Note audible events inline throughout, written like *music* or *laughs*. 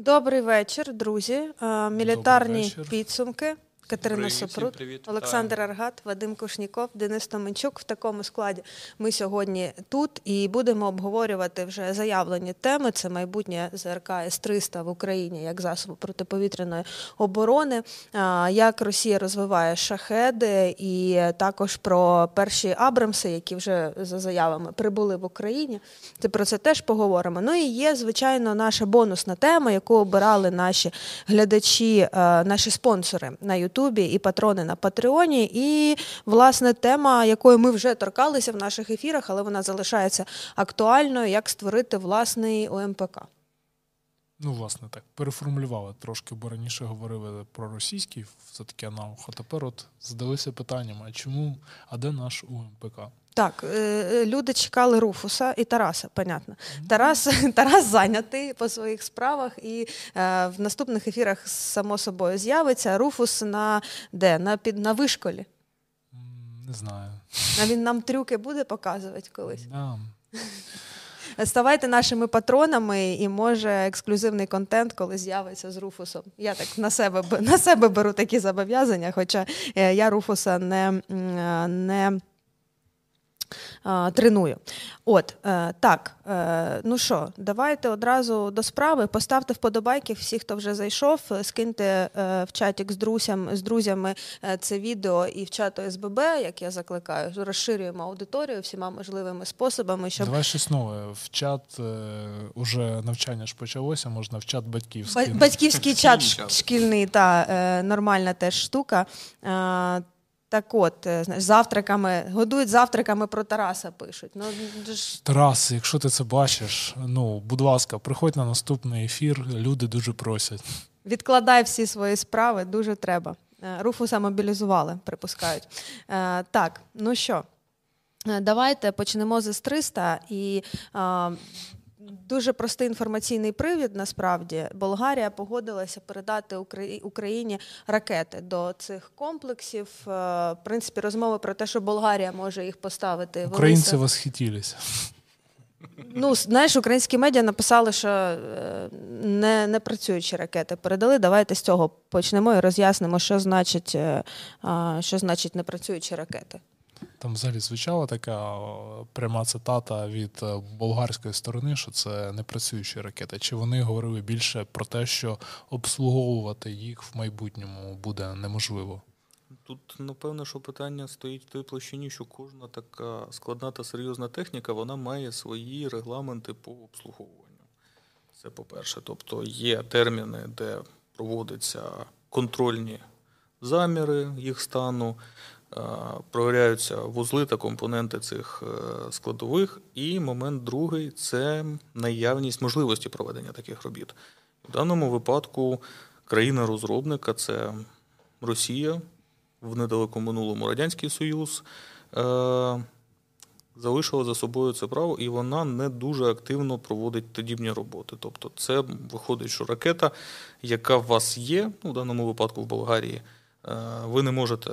Добрий вечір, друзі. Е, Мілітарні вечір. підсумки. Катерина Сопрут, Олександр Аргат, Вадим Кушніков, Денис Томенчук. В такому складі ми сьогодні тут і будемо обговорювати вже заявлені теми. Це майбутнє ЗРК С-300 в Україні як засобу протиповітряної оборони, як Росія розвиває шахеди, і також про перші Абрамси, які вже за заявами прибули в Україні. Це про це теж поговоримо. Ну і є звичайно наша бонусна тема, яку обирали наші глядачі, наші спонсори на YouTube. Ютубі і патрони на Патреоні. І, власне, тема, якої ми вже торкалися в наших ефірах, але вона залишається актуальною, як створити власний ОМПК. Ну, власне, так, переформулювали трошки, бо раніше говорили про російський, все-таки аналог, а тепер от здалися питанням: а чому, а де наш УМПК? Так, е, е, люди чекали Руфуса і Тараса, понятно. Тарас *laughs* Тарас зайнятий по своїх справах, і е, в наступних ефірах, само собою, з'явиться Руфус на де? На під на вишколі. Не знаю. А він нам трюки буде показувати колись. Да. *laughs* Ставайте нашими патронами, і може ексклюзивний контент, коли з'явиться з Руфусом. Я так на себе на себе беру такі зобов'язання, хоча я Руфуса не, не треную. От е, так, е, ну що, давайте одразу до справи. Поставте вподобайки всі, хто вже зайшов. Скиньте е, в чатик з друзям, з друзями це відео і в чату СББ, як я закликаю, розширюємо аудиторію всіма можливими способами. Щоб... Давай щось нове. В чат уже навчання ж почалося, можна в чат батьківський. Батьківський чат шкільний, та нормальна теж штука. Так от, е, знаєш, завтраками, годують завтраками про Тараса пишуть. Ну, ж... Тарас, якщо ти це бачиш, ну, будь ласка, приходь на наступний ефір, люди дуже просять. Відкладай всі свої справи, дуже треба. Е, Руфуса мобілізували, припускають. Е, так, ну що, давайте почнемо з С-300 і Дуже простий інформаційний привід. Насправді Болгарія погодилася передати Україні ракети до цих комплексів. Е, в принципі, розмови про те, що Болгарія може їх поставити. Українці восхитілися. Ну, знаєш, українські медіа написали, що е, не не працюючі ракети передали. Давайте з цього почнемо і роз'яснимо, що значить, е, що значить непрацюючі ракети. Там взагалі звучала така пряма цитата від е, болгарської сторони, що це не працюючі ракети. Чи вони говорили більше про те, що обслуговувати їх в майбутньому буде неможливо? Тут, напевно, що питання стоїть в той площині, що кожна така складна та серйозна техніка вона має свої регламенти по обслуговуванню. Це по-перше. Тобто є терміни, де проводяться контрольні заміри їх стану. Е, провіряються вузли та компоненти цих е, складових. І момент другий це наявність можливості проведення таких робіт. В даному випадку країна-розробника це Росія в недалекому минулому Радянський Союз. Е, залишила за собою це право, і вона не дуже активно проводить подібні роботи. Тобто, це виходить, що ракета, яка у вас є, ну, в даному випадку в Болгарії, ви не можете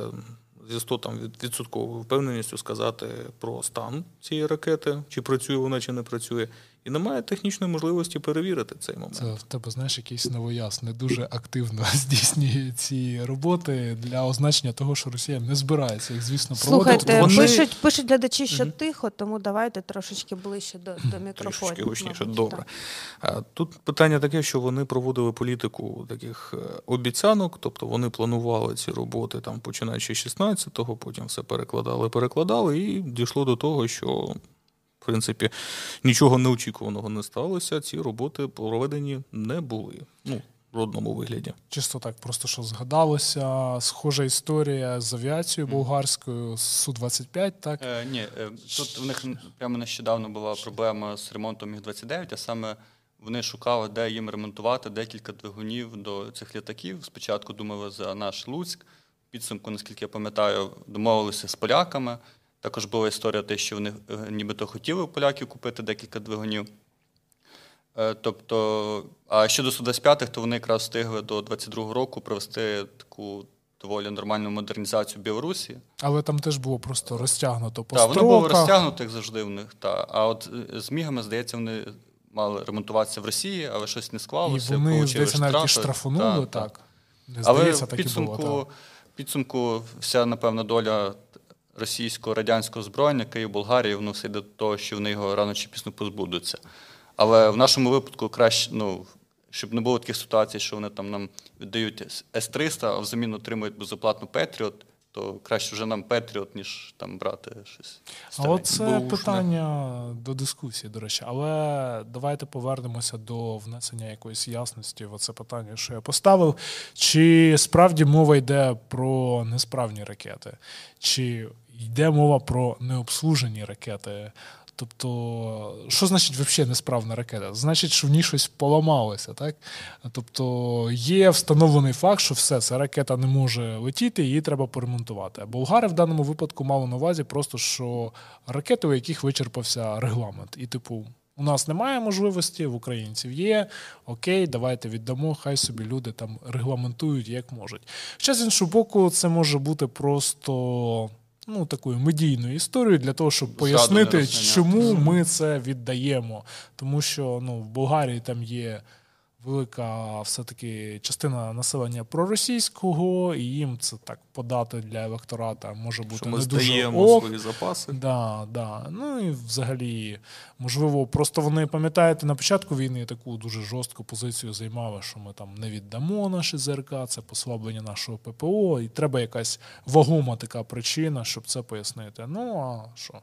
зі 100 там, відсотковою впевненістю сказати про стан цієї ракети, чи працює вона, чи не працює і немає технічної можливості перевірити цей момент. Це в тебе знаєш якийсь новояз не дуже активно *laughs* здійснює ці роботи для означення того, що Росія не збирається їх, звісно, проводити. Слухайте, Вони... пишуть пишуть глядачі, що угу. тихо, тому давайте трошечки ближче до до мікрофону. Трошечки гучніше, добре. Так. Тут питання таке, що вони проводили політику таких е, обіцянок, тобто вони планували ці роботи там, починаючи з 16-го, потім все перекладали, перекладали, і дійшло до того, що в принципі, нічого неочікуваного не сталося. Ці роботи проведені не були. Ну, в родному вигляді. Чисто так, просто що згадалося. Схожа історія з авіацією болгарською Су-25, так? Е, Ні, е, тут в них прямо нещодавно була проблема з ремонтом міг 29 а саме вони шукали, де їм ремонтувати декілька двигунів до цих літаків. Спочатку думали за наш Луцьк. Підсумку, наскільки я пам'ятаю, домовилися з поляками. Також була історія, те, що вони е, нібито хотіли у поляків купити декілька двигунів. Е, тобто, а щодо Су-25, то вони якраз встигли до 22-го року провести таку доволі нормальну модернізацію Білорусі. Але там теж було просто розтягнуто по Так, воно було розтягнуто, як завжди в них. Та. А от е, з мігами, здається, вони мали ремонтуватися в Росії, але щось не склалося. І вони, здається, навіть штрафунули, так. так. Не здається, але в підсумку, було, так. підсумку вся, напевно, доля російського радянського зброєння Київ Болгарії, воно все йде до того, що вони його рано чи пізно позбудуться. Але в нашому випадку краще, ну, щоб не було таких ситуацій, що вони там нам віддають С-300, а взамін отримують безоплатну Петріот то краще вже нам Петріот, ніж там брати щось. А от це питання до дискусії, до речі. Але давайте повернемося до внесення якоїсь ясності в це питання, що я поставив. Чи справді мова йде про несправні ракети, чи йде мова про необслужені ракети? Тобто, що значить взагалі несправна ракета? Значить, що в ній щось поламалося, так? Тобто є встановлений факт, що все, ця ракета не може летіти, її треба поремонтувати. А болгари в даному випадку мали на увазі просто, що ракети, у яких вичерпався регламент. І, типу, у нас немає можливості, в українців є. Окей, давайте віддамо, хай собі люди там регламентують як можуть. Ще з іншого боку, це може бути просто ну, такою медійною історією для того, щоб пояснити, чому ми це віддаємо. Тому що ну, в Болгарії там є велика все-таки частина населення проросійського, і їм це так подати для електората може бути Що ми не здаємо дуже ок. свої запаси. Да, да. Ну і взагалі, можливо, просто вони пам'ятаєте на початку війни таку дуже жорстку позицію займали, що ми там не віддамо наші ЗРК, це послаблення нашого ППО, і треба якась вагома така причина, щоб це пояснити. Ну а що?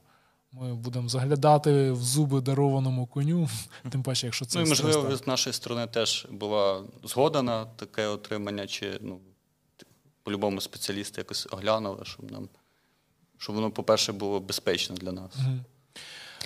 Ми будемо заглядати в зуби дарованому коню, *laughs* тим паче, якщо це Ну і можливо, з нашої сторони теж була згода на таке отримання, чи ну, по-любому спеціалісти якось оглянули, щоб нам, щоб воно, по-перше, було безпечно для нас. Угу.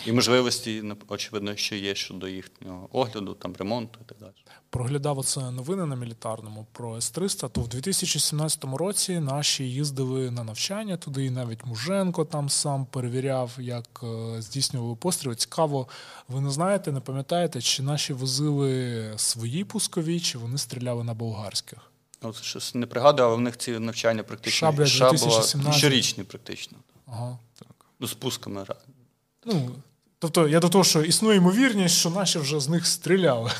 І можливості, очевидно, що є щодо їхнього огляду, там ремонту і так далі. Проглядав оце новини на мілітарному про С-300, то в 2017 році наші їздили на навчання туди, і навіть Муженко там сам перевіряв, як е, здійснювали постріли. Цікаво, ви не знаєте, не пам'ятаєте, чи наші возили свої пускові, чи вони стріляли на болгарських? От щось не пригадую, але в них ці навчання практично Шабля 2017. щорічні, практично. Ага. Так. Ну, з пусками. Ну, Тобто я до того, що існує ймовірність, що наші вже з них стріляли.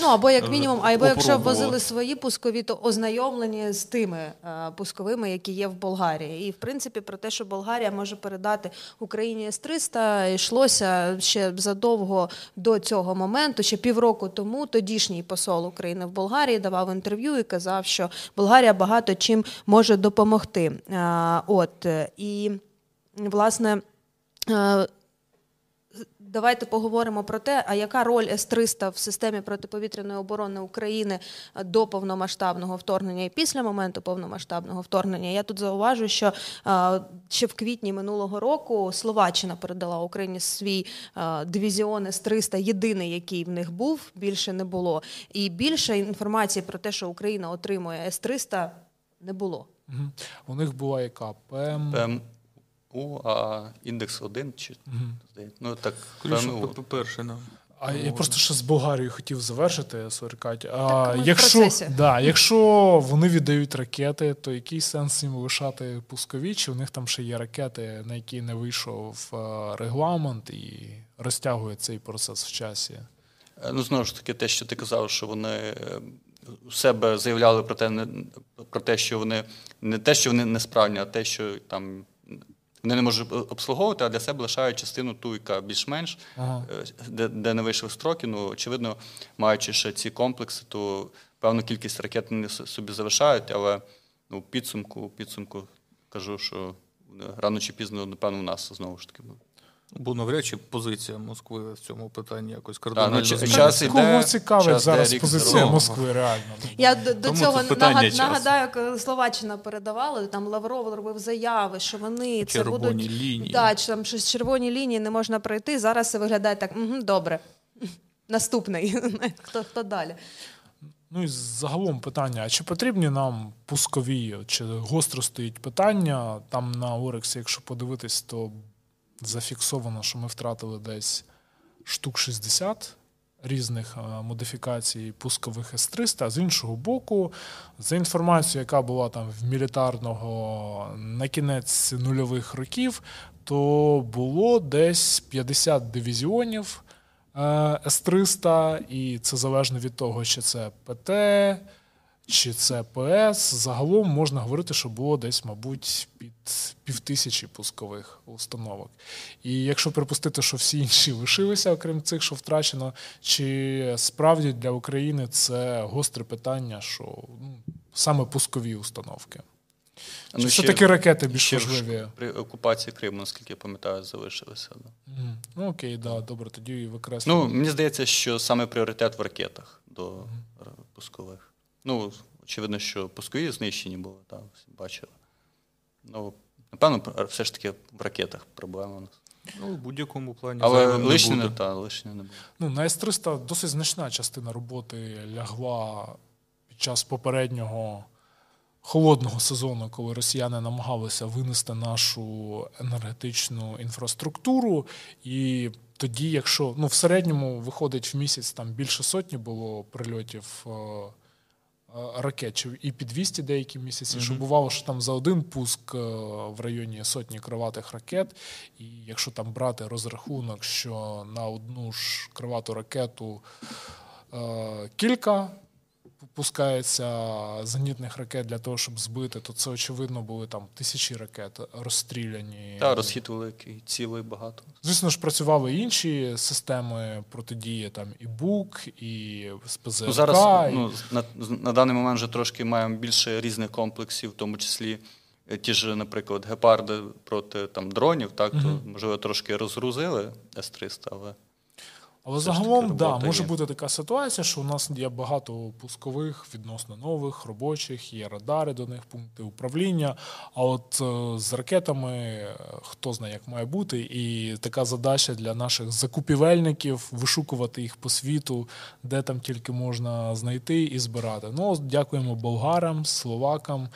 Ну або як мінімум, або якщо возили свої пускові, то ознайомлені з тими е, пусковими, які є в Болгарії. І в принципі про те, що Болгарія може передати Україні С-300, йшлося ще задовго до цього моменту. Ще півроку тому тодішній посол України в Болгарії давав інтерв'ю і казав, що Болгарія багато чим може допомогти. Е, от і власне. Давайте поговоримо про те, а яка роль С-300 в системі протиповітряної оборони України до повномасштабного вторгнення і після моменту повномасштабного вторгнення. Я тут зауважу, що ще в квітні минулого року Словаччина передала Україні свій дивізіон С-300, єдиний, який в них був, більше не було. І більше інформації про те, що Україна отримує С-300, не було. У них була яка ПМ. ПМ. У, а індекс один чи угу. ну так перше нам. А я просто ще з Болгарією хотів завершити, Соркать. А якщо да, якщо вони віддають ракети, то який сенс їм лишати пускові? Чи у них там ще є ракети, на які не вийшов регламент і розтягує цей процес в часі? Е, ну знову ж таки, те, що ти казав, що вони е, у себе заявляли про те, про те, що вони не те, що вони несправні, а те, що там вони не можуть обслуговувати, а для себе лишають частину ту, яка більш-менш, ага. Е, де де не вийшли строки. Ну, очевидно, маючи ще ці комплекси, то певну кількість ракет вони собі залишають, але ну, підсумку, підсумку кажу, що рано чи пізно, напевно, у нас знову ж таки буде. Бо навряд чи позиція Москви в цьому питанні якось кардинально а, ну, час іде, Кого цікавить час зараз позиція Москви реально? Я до, до цього нагад, нагадаю, коли Словаччина передавала, там Лавров робив заяви, що вони червоні це будуть лінії. Да, що там щось червоні лінії не можна пройти. Зараз це виглядає так. угу, Добре. *laughs* Наступний. *laughs* Хто хто далі? Ну і загалом питання: а чи потрібні нам пускові? Чи гостро стоїть питання там на Орексі, якщо подивитись, то зафіксовано, що ми втратили десь штук 60 різних е, модифікацій пускових С-300, а з іншого боку, за інформацією, яка була там в мілітарного на кінець нульових років, то було десь 50 дивізіонів С-300, і це залежно від того, чи це ПТ, чи це ПС. Загалом можна говорити, що було десь, мабуть, під півтисячі пускових установок. І якщо припустити, що всі інші лишилися, окрім цих, що втрачено, чи справді для України це гостре питання, що ну, саме пускові установки? Ну, Все таки ракети більш ще важливі. При окупації Криму, наскільки я пам'ятаю, залишилися. Да. Mm. Ну окей, да, добре, тоді викреслюємо. Ну, мені здається, що саме пріоритет в ракетах до mm. пускових. Ну, очевидно, що пускові знищені були, так, бачили. Ну, напевно, все ж таки в ракетах проблема у нас. Ну, в будь-якому плані. Але лишні не, та, лишні не було. Ну, на С-300 досить значна частина роботи лягла під час попереднього холодного сезону, коли росіяни намагалися винести нашу енергетичну інфраструктуру. І тоді, якщо ну, в середньому виходить в місяць там більше сотні було прильотів. Е, е, і під 200 деякі місяці, mm-hmm. що бувало, що там за один пуск е, в районі сотні криватих ракет, і якщо там брати розрахунок, що на одну ж кривату ракету кілька пускається зенітних ракет для того, щоб збити, то це очевидно були там тисячі ракет розстріляні. Так, розхід великий, цілий багато. Звісно ж, працювали інші системи протидії, там і БУК, і СПЗРК. Ну, Зараз і... ну, на, на даний момент вже трошки маємо більше різних комплексів, в тому числі. Е, ті ж, наприклад, гепарди проти там дронів, так uh то можливо трошки розгрузили С-300, але але загалом, да, може бути така ситуація, що у нас є багато пускових, відносно нових, робочих, є радари до них, пункти управління. А от е, з ракетами е, хто знає, як має бути, і така задача для наших закупівельників вишукувати їх по світу, де там тільки можна знайти і збирати. Ну, дякуємо болгарам, словакам.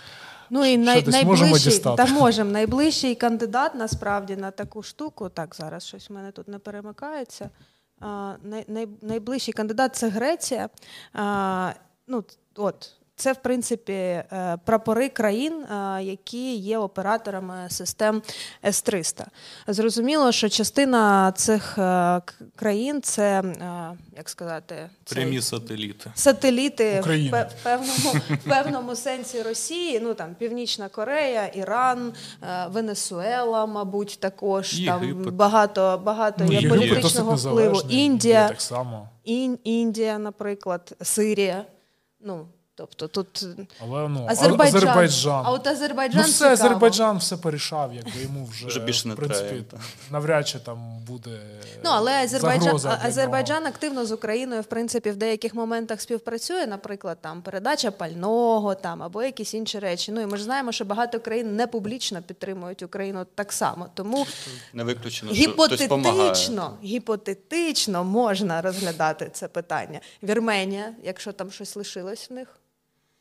Ну і най, найближчий та *laughs* можемо найближчий кандидат насправді на таку штуку. Так, зараз щось в мене тут не перемикається найближчий кандидат це Греція. Ну, от, це, в принципі, е, прапори країн, е, які є операторами систем С-300. Зрозуміло, що частина цих е, країн це як сказати, прямі сателіти. Сателіти в певному в певному сенсі Росії. Ну там Північна Корея, Іран, Венесуела, мабуть, також Єгипет. там багато багато ну, є політичного впливу. Індія, так само. Індія, наприклад, Сирія. Ну Тобто тут Але, ну, Азербайджан. Азербайджан. А от Азербайджан Ну, все, цікаво. Азербайджан все порішав, якби йому вже, вже більше не в принципі, треба. навряд чи там буде. Ну, але Азербайджан Азербайджан активно з Україною, в принципі, в деяких моментах співпрацює, наприклад, там передача пального там або якісь інші речі. Ну і ми ж знаємо, що багато країн не публічно підтримують Україну так само. Тому не виключено гіпотетично, гіпотетично можна розглядати це питання. Вірменія, якщо там щось лишилось в них.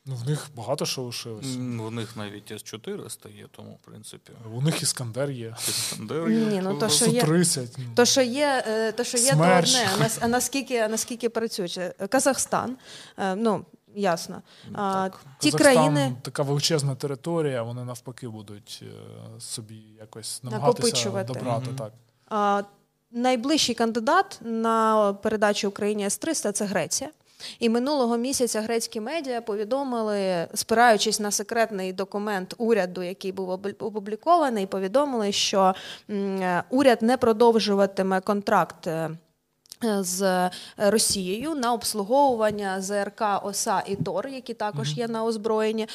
Ну, в них багато що лишилось. У них навіть С-400 є, тому, в принципі. У них Іскандер є. Іскандер є. Ні, ну, то, що є, ну. то, що є, е, то, що є, то одне. А наскільки, наскільки працююче? Казахстан, е, ну, ясно. Ну, так. Ті Казахстан, країни... така величезна територія, вони навпаки будуть е, собі якось намагатися добрати. Mm-hmm. так. А, Найближчий кандидат на передачу Україні С-300 це Греція. І минулого місяця грецькі медіа повідомили, спираючись на секретний документ уряду, який був опублікований, повідомили, що уряд не продовжуватиме контракт е, з Росією на обслуговування ЗРК ОСА і ТОР, які також є на озброєнні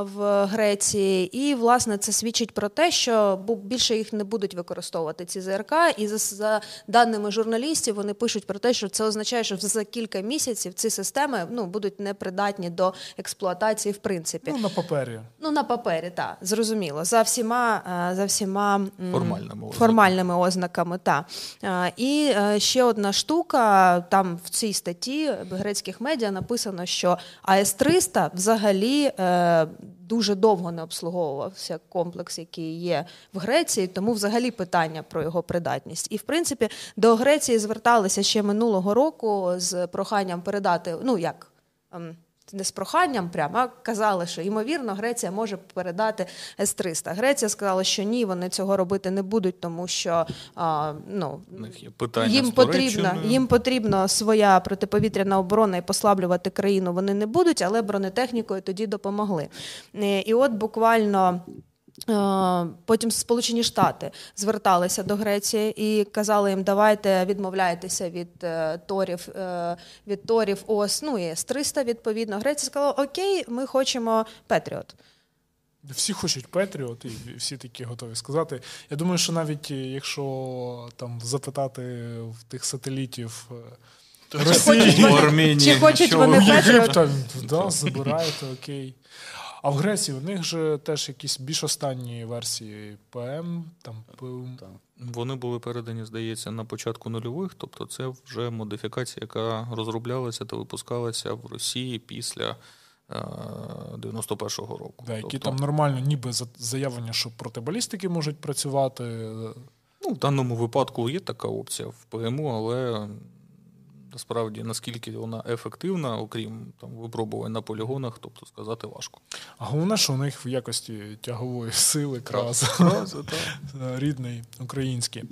в Греції. І власне це свідчить про те, що більше їх не будуть використовувати ці ЗРК. І за, за даними журналістів, вони пишуть про те, що це означає, що за кілька місяців ці системи ну будуть непридатні до експлуатації, в принципі. Ну на папері. Ну на папері, так зрозуміло. За всіма за всіма формальними формальними ознаками. Та і ще одна штука. Там в цій статті грецьких медіа написано, що АС-300 взагалі е, дуже довго не обслуговувався комплекс, який є в Греції, тому взагалі питання про його придатність. І в принципі до Греції зверталися ще минулого року з проханням передати, ну як. Ем, не з проханням, прямо а казали, що ймовірно Греція може передати С-300. Греція сказала, що ні, вони цього робити не будуть, тому що а, ну, їм потрібно їм потрібно своя протиповітряна оборона і послаблювати країну. Вони не будуть, але бронетехнікою тоді допомогли. Е, і от буквально. Е, потім Сполучені Штати зверталися до Греції і казали їм, давайте відмовляйтеся від е, торів е, від торів ОС, ну і С-300 відповідно. Греція сказала, окей, ми хочемо Петріот. Всі хочуть Петріот, і всі такі готові сказати. Я думаю, що навіть якщо там запитати в тих сателітів Росії, чи хочуть вони, чи хочуть вони Петріот? Да, забираєте, окей. А в Греції у них же теж якісь більш останні версії ПМ. там ПМ. Вони були передані, здається, на початку нульових, тобто це вже модифікація, яка розроблялася та випускалася в Росії після 91-го е, року. Да, Які тобто... там нормально, ніби заявлення, що проти балістики можуть працювати. Ну, В даному випадку є така опція в ПМУ, але насправді наскільки вона ефективна, окрім там випробувань на полігонах, тобто сказати важко. А головне, що у них в якості тягової сили краса *laughs* рідний український.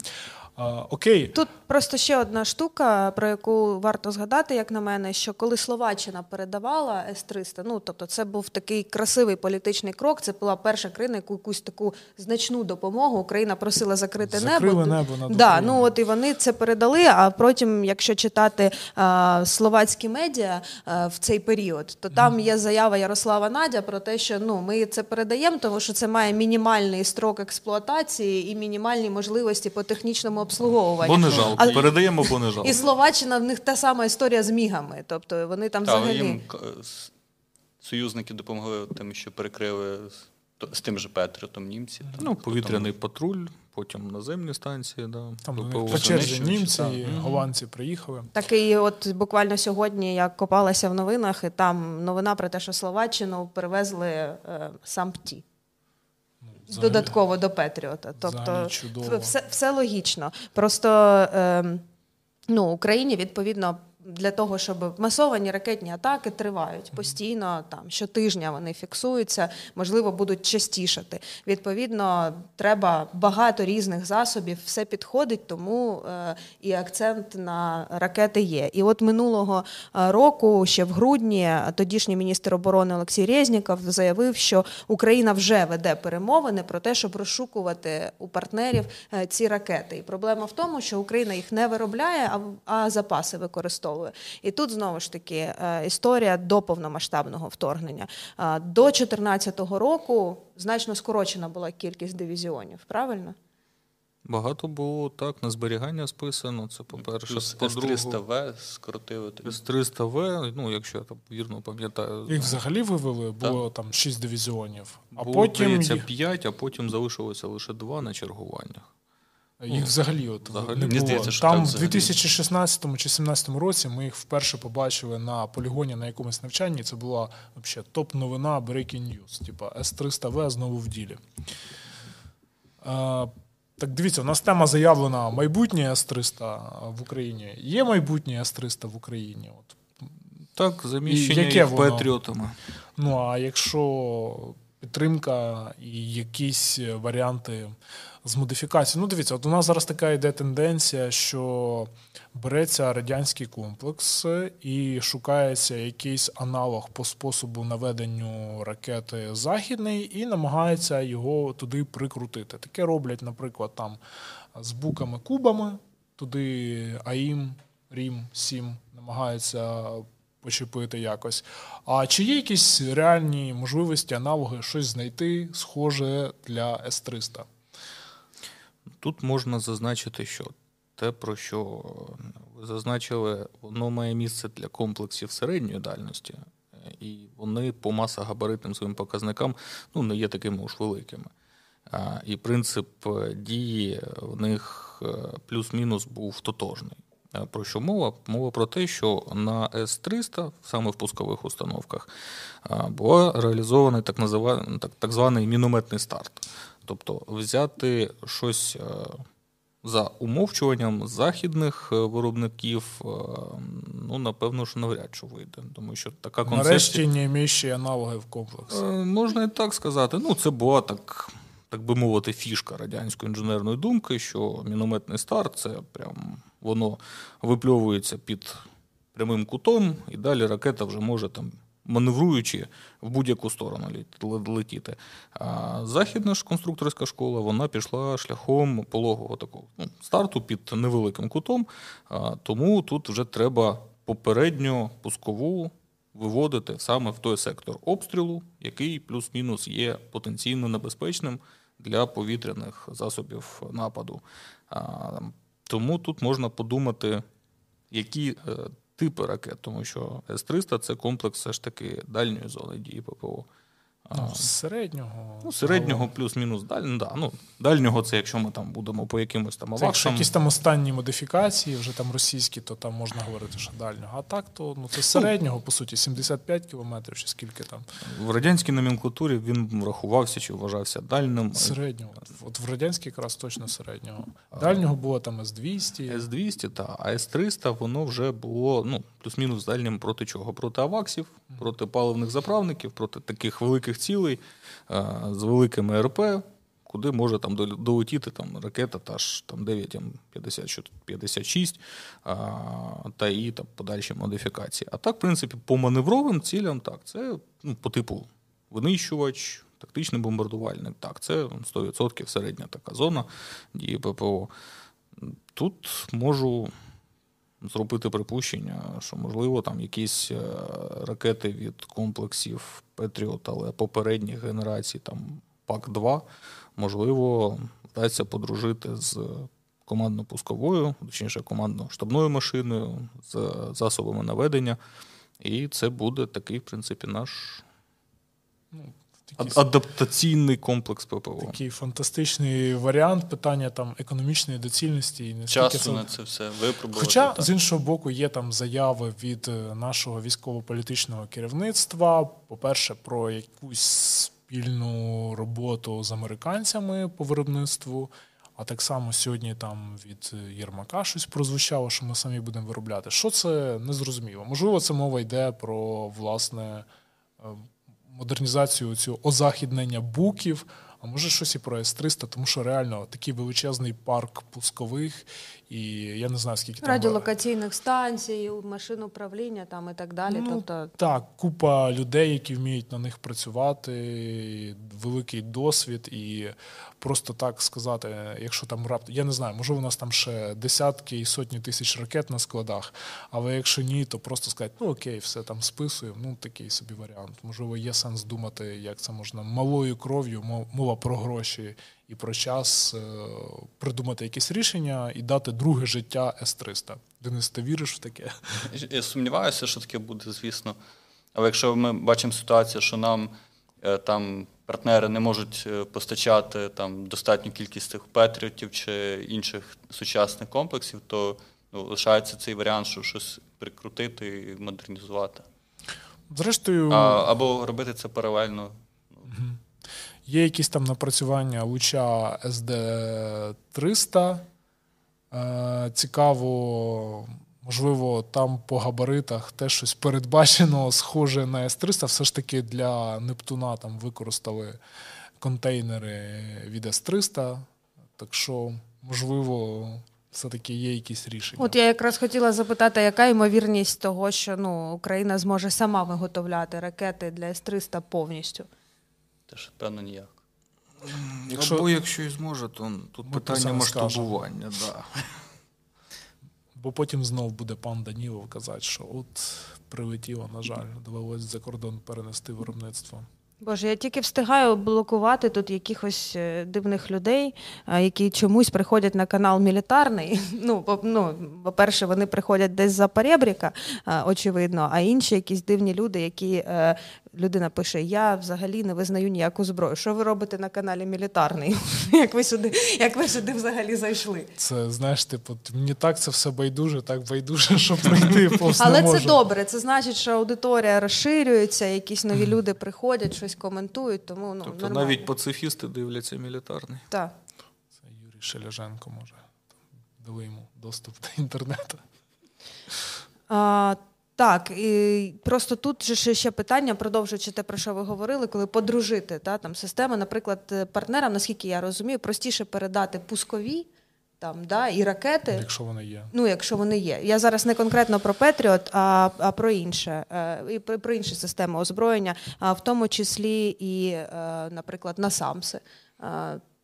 А, Окей, тут просто ще одна штука, про яку варто згадати, як на мене, що коли Словаччина передавала С-300, ну тобто це був такий красивий політичний крок. Це була перша країна, яку якусь таку значну допомогу Україна просила закрити Закрили небо. небо над да, ну от і вони це передали. А потім, якщо читати а, словацькі медіа а, в цей період, то там є заява Ярослава Надя про те, що ну ми це передаємо, тому що це має мінімальний строк експлуатації і мінімальні можливості по технічному обслуговування. Бо не жалко. А... Передаємо, бо не жалко. І Словаччина в них та сама історія з мігами. Тобто вони там Та, взагалі. Їм союзники допомогли тим, що перекрили з тим же Петріотом німці. Там, ну, повітряний потім... патруль, потім наземні станції. Да, Там по черзі німці, і голландці приїхали. Так і от буквально сьогодні я копалася в новинах, і там новина про те, що Словаччину перевезли е, сам ПТІ. Взагалі, додатково до Петріота. Тобто все все логічно. Просто е, ну, Україні відповідно для того, щоб масовані ракетні атаки тривають постійно, там щотижня вони фіксуються, можливо, будуть частішати. Відповідно, треба багато різних засобів, все підходить, тому е, і акцент на ракети є. І от минулого е, року, ще в грудні, тодішній міністр оборони Олексій Резніков заявив, що Україна вже веде перемовини про те, щоб розшукувати у партнерів е, ці ракети. І проблема в тому, що Україна їх не виробляє, а запаси використовує використовує. І тут знову ж таки е, історія до повномасштабного вторгнення. До 2014 року значно скорочена була кількість дивізіонів, правильно? Багато було так, на зберігання списано. Це по-перше, С-300В скоротили. С-300В, ну, якщо я там вірно пам'ятаю. Їх взагалі вивели, було там 6 дивізіонів. А було, потім здається, 5, а потім залишилося лише 2 на чергуваннях. Їх взагалі от взагалі. не було. Здається, Там в 2016 чи 2017 році ми їх вперше побачили на полігоні на якомусь навчанні. Це була взагалі топ-новина Breaking News. Типа С-300В знову в ділі. А, так дивіться, у нас тема заявлена майбутнє С-300 в Україні. Є майбутнє С-300 в Україні? От. Так, заміщення їх патріотами. Ну а якщо підтримка і якісь варіанти з модифікацією. Ну, дивіться, от у нас зараз така йде тенденція, що береться радянський комплекс і шукається якийсь аналог по способу наведенню ракети західний, і намагається його туди прикрутити. Таке роблять, наприклад, там з буками-кубами, туди AIM, RIM сім намагаються. Почепити якось. А чи є якісь реальні можливості, аналоги, щось знайти схоже для С-300? Тут можна зазначити, що те, про що ви зазначили, воно має місце для комплексів середньої дальності, і вони по масогабаритним своїм показникам ну, не є такими уж великими. І принцип дії в них е, плюс-мінус був тотожний. Про що мова? Мова про те, що на С-300, саме в пускових установках, був реалізований так, називаний, так, так званий мінометний старт. Тобто взяти щось е, за умовчуванням західних е, виробників, е, ну напевно, що навряд чи вийде, тому що така концепція... Нарешті не іміючі аналоги в комплексі. Е, можна і так сказати. Ну, це була так, так би мовити, фішка радянської інженерної думки, що мінометний старт це прям воно випльовується під прямим кутом, і далі ракета вже може там маневруючи в будь-яку сторону летіти. А західна ж конструкторська школа вона пішла шляхом пологового такого ну, старту під невеликим кутом, а, тому тут вже треба попередньо пускову виводити саме в той сектор обстрілу, який плюс-мінус є потенційно небезпечним для повітряних засобів нападу. А, Тому тут можна подумати, які е, типи ракет, тому що С-300 це комплекс все ж таки дальньої зони дії ППО. Ну, середнього. Ну, середнього плюс-мінус дальнього. Да. Ну, дальнього це якщо ми там будемо по якимось там аваксам. Якщо якісь там останні модифікації, вже там російські, то там можна говорити, що дальнього. А так, то ну, це середнього, по суті, 75 кілометрів чи скільки там. В радянській номенклатурі він рахувався чи вважався дальним. Середнього. От в радянській якраз точно середнього. Дальнього було там С-200. С-200, так. А С-300 воно вже було ну, плюс-мінус дальнім проти чого? Проти аваксів, проти паливних заправників, проти таких великих цілей з великими РП, куди може там долетіти там, ракета та ж там 9М56 та і там подальші модифікації. А так, в принципі, по маневровим цілям, так, це ну, по типу винищувач, тактичний бомбардувальник, так, це 100% середня така зона дії ППО. Тут можу зробити припущення, що, можливо, там якісь е, ракети від комплексів Петріот, але попередніх генерацій, там PAC-2, можливо, вдасться подружити з командно-пусковою, точніше, командно-штабною машиною, з засобами наведення. І це буде такий, в принципі, наш. Ну, Такий, Адаптаційний комплекс ППО. Такий фантастичний варіант питання там економічної доцільності і часу це... на це все випробувати. Хоча так. з іншого боку є там заяви від е, нашого військово-політичного керівництва. По-перше, про якусь спільну роботу з американцями по виробництву. А так само сьогодні там від Єрмака щось прозвучало, що ми самі будемо виробляти. Що це незрозуміло? Можливо, це мова йде про власне е, модернізацію цього озахіднення буків, а може щось і про С-300, тому що реально такий величезний парк пускових, і я не знаю, скільки там... Радіолокаційних станцій, машин управління там і так далі. Ну, тобто... Так, купа людей, які вміють на них працювати, великий досвід, і просто так сказати, якщо там раптом, я не знаю, може у нас там ще десятки і сотні тисяч ракет на складах, але якщо ні, то просто сказати, ну окей, все там списуємо, ну такий собі варіант. Можливо, є сенс думати, як це можна малою кров'ю, мова про гроші і про час е, придумати якесь рішення і дати друге життя С-300. Денис, ти віриш в таке? Я сумніваюся, що таке буде, звісно. Але якщо ми бачимо ситуацію, що нам е, там партнери не можуть е, постачати там достатню кількість цих патріотів чи інших сучасних комплексів, то ну, лишається цей варіант, що щось прикрутити і модернізувати. Зрештою, а, або робити це паралельно. Є якісь там напрацювання луча SD300. Е, цікаво, можливо, там по габаритах теж щось передбачено, схоже на С-300. Все ж таки для Нептуна там використали контейнери від С-300. Так що, можливо, все-таки є якісь рішення. От я якраз хотіла запитати, яка ймовірність того, що ну, Україна зможе сама виготовляти ракети для С-300 повністю? Теж, певно, ніяк. Якщо... Або якщо і зможе, то тут Ми питання масштабування. Да. *laughs* Бо потім знов буде пан Данілов казати, що от прилетіло, на жаль, довелось за кордон перенести виробництво. Боже, я тільки встигаю блокувати тут якихось е, дивних людей, які чомусь приходять на канал мілітарний. *laughs* Ну, по, ну, по-перше, вони приходять десь за перебріка, очевидно, а інші якісь дивні люди, які е, людина пише: Я взагалі не визнаю ніяку зброю. Що ви робите на каналі мілітарний? *laughs* Як ви сюди як ви сюди взагалі зайшли? Це знаєш, типу, мені так це все байдуже, так байдуже, *laughs* щоб пройти повз Але не це добре. Це значить, що аудиторія розширюється, якісь нові люди приходять, щось коментують. Тому ну тобто нормально. навіть пацифісти дивляться мілітарний. Так. Це Юрій Шеляженко може. дали йому доступ до інтернету. А, Так, і просто тут же ще питання, продовжуючи те, про що ви говорили, коли подружити та, там, системи, наприклад, партнерам, наскільки я розумію, простіше передати пускові там, да, і ракети. Якщо вони є. Ну, якщо вони є. Я зараз не конкретно про Петріот, а а про інше, е, і про, інші системи озброєння, в тому числі і, е, наприклад, на САМСи.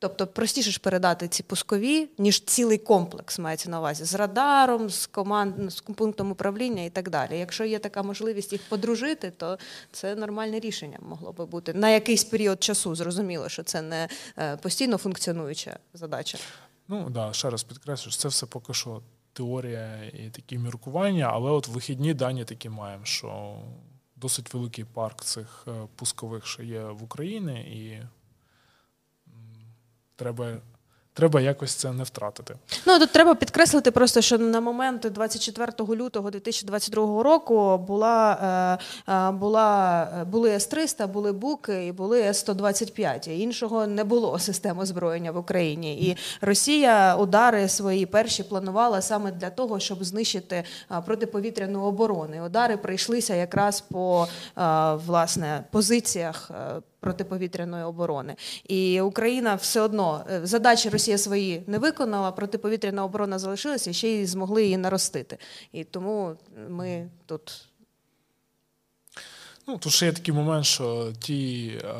Е, тобто простіше ж передати ці пускові, ніж цілий комплекс мається на увазі з радаром, з команд, з пунктом управління і так далі. Якщо є така можливість їх подружити, то це нормальне рішення могло би бути на якийсь період часу. Зрозуміло, що це не постійно функціонуюча задача. Ну да, ще раз підкреслю, це все поки що теорія і такі міркування, але от вихідні дані такі маємо, що досить великий парк цих е, пускових ще є в Україні, і треба Треба якось це не втратити. Ну тут треба підкреслити просто, що на момент 24 лютого 2022 року була е, е, була були С-300, були буки і були С-125. Іншого не було системи озброєння в Україні. І Росія удари свої перші планувала саме для того, щоб знищити протиповітряну оборону. Удари прийшлися якраз по власне позиціях протиповітряної оборони. І Україна все одно е, задачі Росія свої не виконала, протиповітряна оборона залишилася ще й змогли її наростити. І тому ми тут. Ну, тут ще є такий момент, що ті е,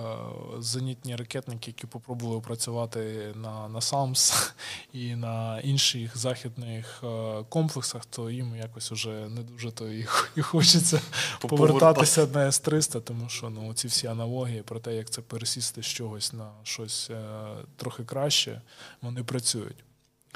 зенітні ракетники, які попробували працювати на на САМС *laughs* і на інших західних е, комплексах, то їм якось вже не дуже то і, і хочеться повертатися на С-300, тому що ну, ці всі аналогії про те, як це пересісти з чогось на щось е, трохи краще, вони працюють.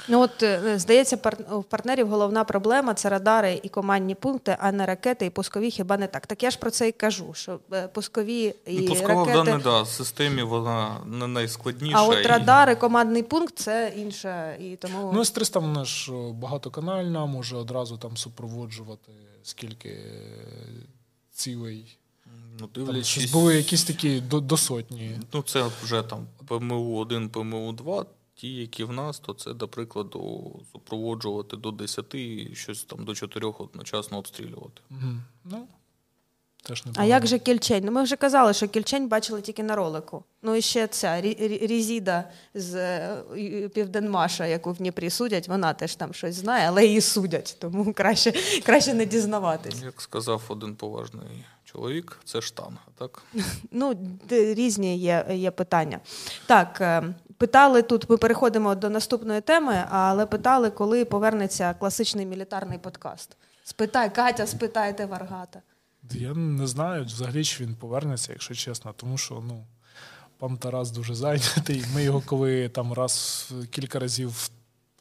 Ну от е, здається, у партнерів головна проблема це радари і командні пункти, а не ракети і пускові. Хіба не так? Так я ж про це і кажу. Що е, пускові і, і пускова ракети... в даній да, системі вона не найскладніша. А от радари, командний пункт це інше. І тому ну з 300 вона ж багатоканальна, може одразу там супроводжувати скільки цілей. Ну, дивлячись... Там, були якісь такі до, до сотні. Ну, це вже там ПМУ-1, ПМУ-2 ті, які в нас, то це, до прикладу, супроводжувати до 10 і щось там до 4 одночасно обстрілювати. Угу. Ну, теж А як же кільчень? Ну, ми вже казали, що кільчень бачили тільки на ролику. Ну і ще ця Різіда з е, Південмаша, яку в Дніпрі судять, вона теж там щось знає, але її судять, тому краще краще не дізнаватись. Як сказав один поважний чоловік, це штанга, так? *laughs* Ну, різні є, є питання. Так. Питали тут, ми переходимо до наступної теми, але питали, коли повернеться класичний мілітарний подкаст. Спитай, Катя, спитайте Варгата. Я не знаю, взагалі чи він повернеться, якщо чесно, тому що ну, пан Тарас дуже зайнятий. Ми його коли там раз кілька разів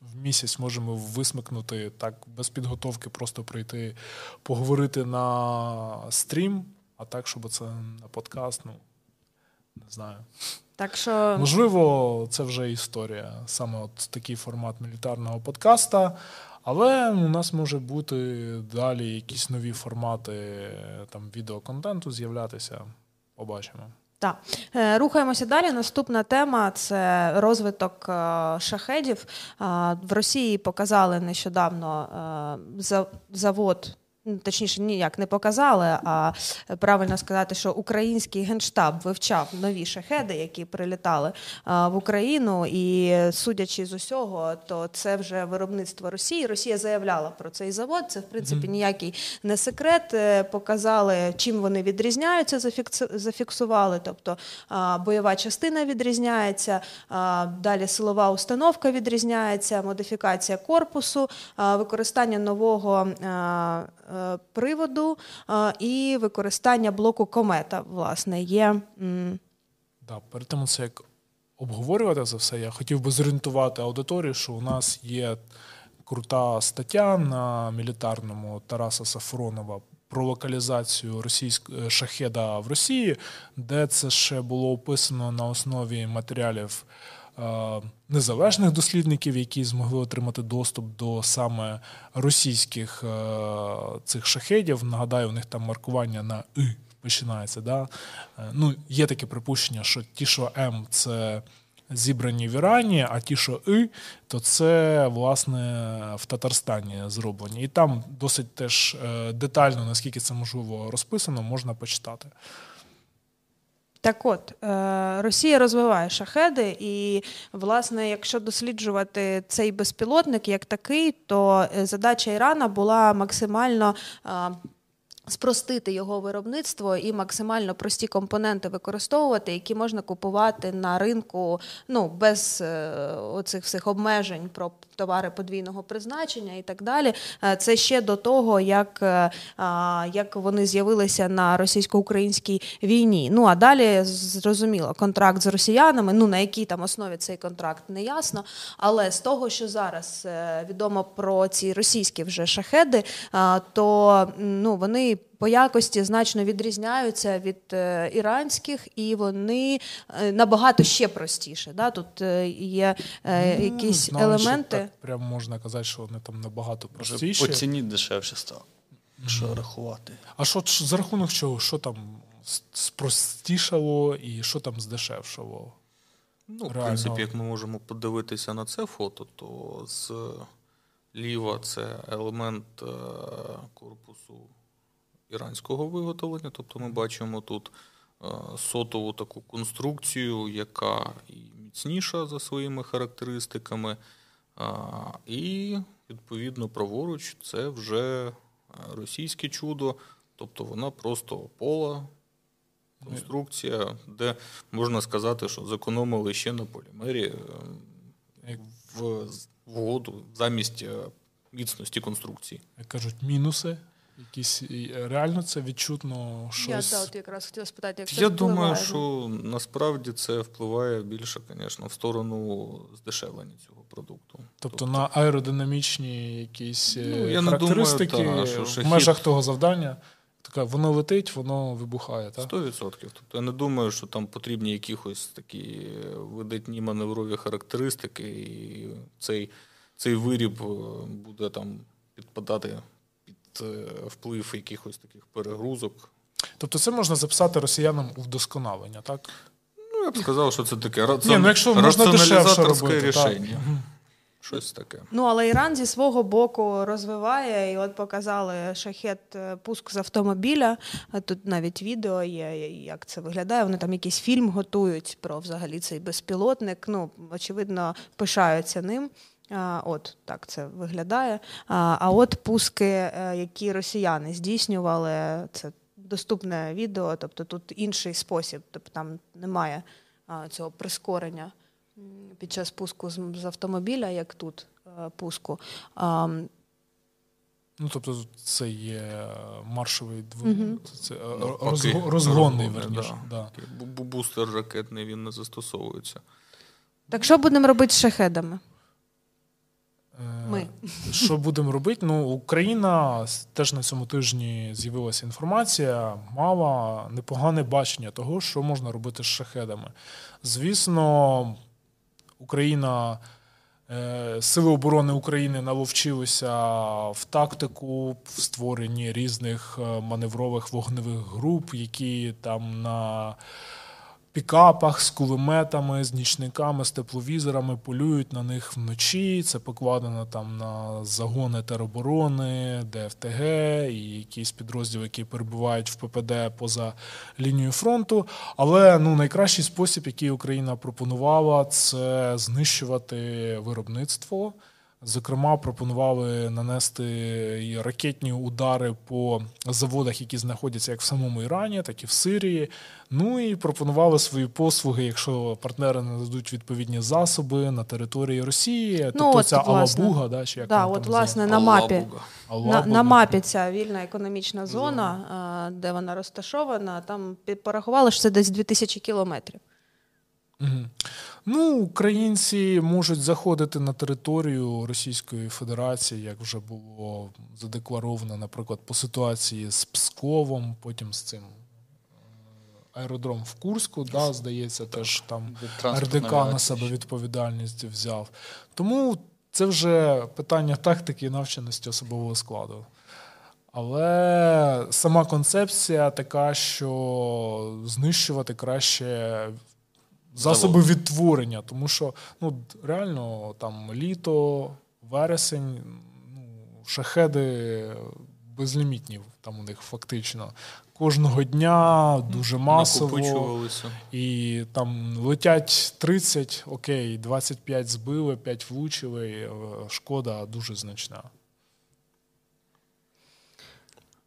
в місяць можемо висмикнути так без підготовки, просто прийти поговорити на стрім, а так, щоб це на подкаст, ну не знаю. Так що можливо, це вже історія, саме от такий формат мілітарного подкаста. Але у нас може бути далі якісь нові формати там відеоконтенту з'являтися. Побачимо. Так, е, рухаємося далі. Наступна тема це розвиток е, шахедів. В Росії показали нещодавно е, завод точніше, ніяк не показали, а правильно сказати, що український генштаб вивчав нові шахеди, які прилітали в Україну, і судячи з усього, то це вже виробництво Росії. Росія заявляла про цей завод. Це в принципі ніякий не секрет. Е, показали, чим вони відрізняються, зафіксували. Тобто бойова частина відрізняється, далі силова установка відрізняється, модифікація корпусу, використання нового. Е, приводу і використання блоку комета, власне, є. Да, перед тим це як обговорювати за все, я хотів би зорієнтувати аудиторію, що у нас є крута стаття на мілітарному Тараса Сафронова. Про локалізацію російського шахеда в Росії, де це ще було описано на основі матеріалів Е, незалежних дослідників, які змогли отримати доступ до саме російських е, цих шахедів. Нагадаю, у них там маркування на «и» починається. Да? Е, ну, Є таке припущення, що ті, що М це зібрані в Ірані, а ті, що і, то це власне в Татарстані зроблені. І там досить теж е, детально, наскільки це можливо розписано, можна почитати. Так от, е, Росія розвиває шахеди, і, власне, якщо досліджувати цей безпілотник як такий, то е, задача Ірана була максимально Спростити його виробництво і максимально прості компоненти використовувати, які можна купувати на ринку ну, без е, оцих всіх обмежень про товари подвійного призначення і так далі. Е, це ще до того, як е, як вони з'явилися на російсько-українській війні. Ну а далі зрозуміло, контракт з росіянами, ну на якій там основі цей контракт не ясно. Але з того, що зараз відомо про ці російські вже шахеди, то ну вони по якості значно відрізняються від е, іранських, і вони е, набагато ще простіше. Да? Тут е, є ну, якісь знаю, елементи. Так Прямо можна казати, що вони там набагато простіші. По ціні дешевше стало. Що рахувати? А що за рахунок чого? Що там спростішало і що там здешевшало? Ну, в принципі, як ми можемо подивитися на це фото, то з ліва це елемент корпусу іранського виготовлення. Тобто ми бачимо тут е, сотову таку конструкцію, яка і міцніша за своїми характеристиками. І, відповідно, праворуч це вже е, російське чудо, тобто вона просто пола. Конструкція, де можна сказати, що зекономили ще на полімері е, в воду замість міцності конструкції. Як кажуть, мінуси Якісь реально це відчутно щось. Я да, от якраз хотіла спитати, як це Я впливає. думаю, що насправді це впливає більше, звісно, в сторону здешевлення цього продукту. Тобто, тобто на аеродинамічні якісь ну, я характеристики не думаю, та, що в межах того завдання. Така воно летить, воно вибухає. так? 100%. Тобто я не думаю, що там потрібні якісь такі видатні маневрові характеристики, і цей цей виріб е, буде там підпадати Е, вплив якихось таких перегрузок. Тобто це можна записати росіянам у вдосконалення, так? Ну, я б сказав, що це таке раці... Ні, ну, якщо можна робити, рішення. Так. Щось таке. Ну, але Іран зі свого боку розвиває, і от показали шахет е, пуск з автомобіля. Тут навіть відео є, як це виглядає. Вони там якийсь фільм готують про взагалі цей безпілотник. Ну, очевидно, пишаються ним. От так це виглядає. А от пуски, е, які росіяни здійснювали, це доступне відео, тобто тут інший спосіб, тобто там немає цього прискорення під час пуску з автомобіля, як тут е, пуску. Ну, тобто, це є маршовий двигун, угу. це ну, розго, розгонний верніше. Да. Да. Бустер ракетний він не застосовується. Так що будемо робити з шахедами? Ми. Що будемо робити? Ну, Україна теж на цьому тижні з'явилася інформація, мала непогане бачення того, що можна робити з шахедами. Звісно, Україна, е, Сили оборони України наловчилися в тактику, в створенні різних е, маневрових вогневих груп, які там на пікапах з кулеметами, з нічниками, з тепловізорами, полюють на них вночі. Це покладено там на загони тероборони, ДФТГ і якісь підрозділи, які перебувають в ППД поза лінією фронту. Але ну, найкращий спосіб, який Україна пропонувала, це знищувати виробництво. Зокрема, пропонували нанести ракетні удари по заводах, які знаходяться як в самому Ірані, так і в Сирії. Ну і пропонували свої послуги, якщо партнери нададуть відповідні засоби на території Росії. Ну, тобто от, ця власне. Алабуга, да, чи як да, от власне на мапі на, на мапі ця вільна економічна зона, зона, де вона розташована, там порахували, що це десь 2000 кілометрів. Угу. Ну, українці можуть заходити на територію Російської Федерації, як вже було задекларовано, наприклад, по ситуації з Псковом, потім з цим е, аеродром в Курську, да, здається, теж там РДК на себе відповідальність взяв. Тому це вже питання тактики і навченості особового складу. Але сама концепція така, що знищувати краще засоби відтворення, тому що ну реально там літо, вересень, ну шахеди безлімітні там у них фактично. Кожного дня дуже масово. І там летять 30, окей, 25 збили, 5 влучили. Е, шкода дуже значна.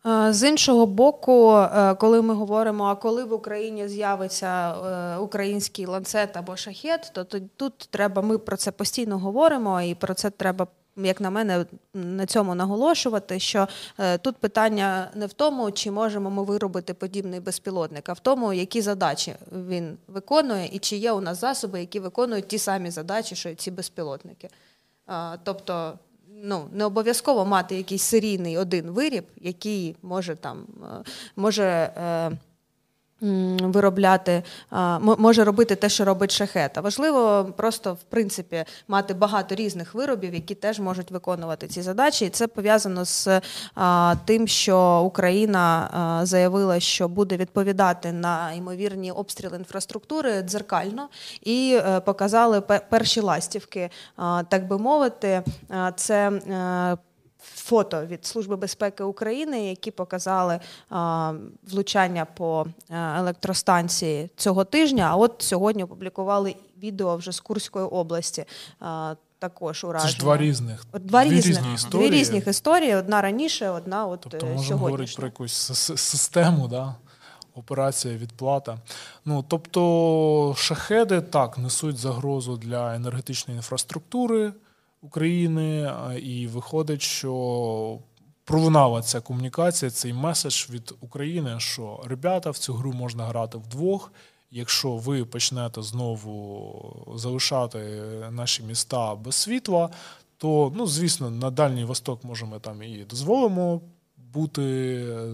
Е, з іншого боку, е, коли ми говоримо, а коли в Україні з'явиться український ланцет або шахет, то тут треба, ми про це постійно говоримо, і про це треба як на мене, на цьому наголошувати, що е, тут питання не в тому, чи можемо ми виробити подібний безпілотник, а в тому, які задачі він виконує, і чи є у нас засоби, які виконують ті самі задачі, що й ці безпілотники. Тобто, ну не обов'язково мати якийсь серійний один виріб, який може там е, може. Виробляти може робити те, що робить шахет. Важливо просто в принципі мати багато різних виробів, які теж можуть виконувати ці задачі. І це пов'язано з тим, що Україна заявила, що буде відповідати на ймовірні обстріли інфраструктури дзеркально, і е, показали перші ластівки, так би мовити. Це е, фото від Служби безпеки України, які показали а, влучання по електростанції цього тижня. А от сьогодні опублікували відео вже з Курської області. Також ураження. Це ж два різних два дві різних різні історії. Дві різних історії. Одна раніше, одна от тобто можемо говорити про якусь систему, да? операція відплата. Ну тобто шахеди так несуть загрозу для енергетичної інфраструктури. України, і виходить, що пролунала ця комунікація, цей меседж від України, що ребята в цю гру можна грати вдвох. Якщо ви почнете знову залишати наші міста без світла, то ну звісно на дальній восток можемо там і дозволимо бути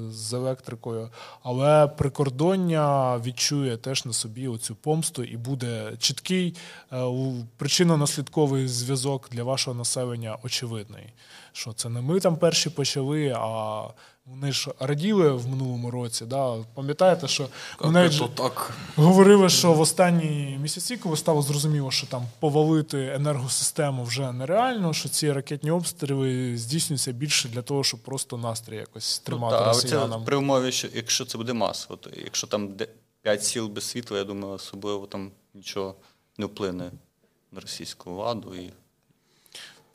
з електрикою, але прикордоння відчує теж на собі оцю помсту і буде чіткий е, причинно-наслідковий зв'язок для вашого населення очевидний. Що це не ми там перші почали, а вони ж раділи в минулому році. Да? Пам'ятаєте, що вони так. говорили, що в останні місяці, коли стало зрозуміло, що там повалити енергосистему вже нереально, що ці ракетні обстріли здійснюються більше для того, щоб просто настрій якось ну, тримати ну, росіянам. Це при умові, що якщо це буде масово, то якщо там 5 сіл без світла, я думаю, особливо там нічого не вплине на російську владу і.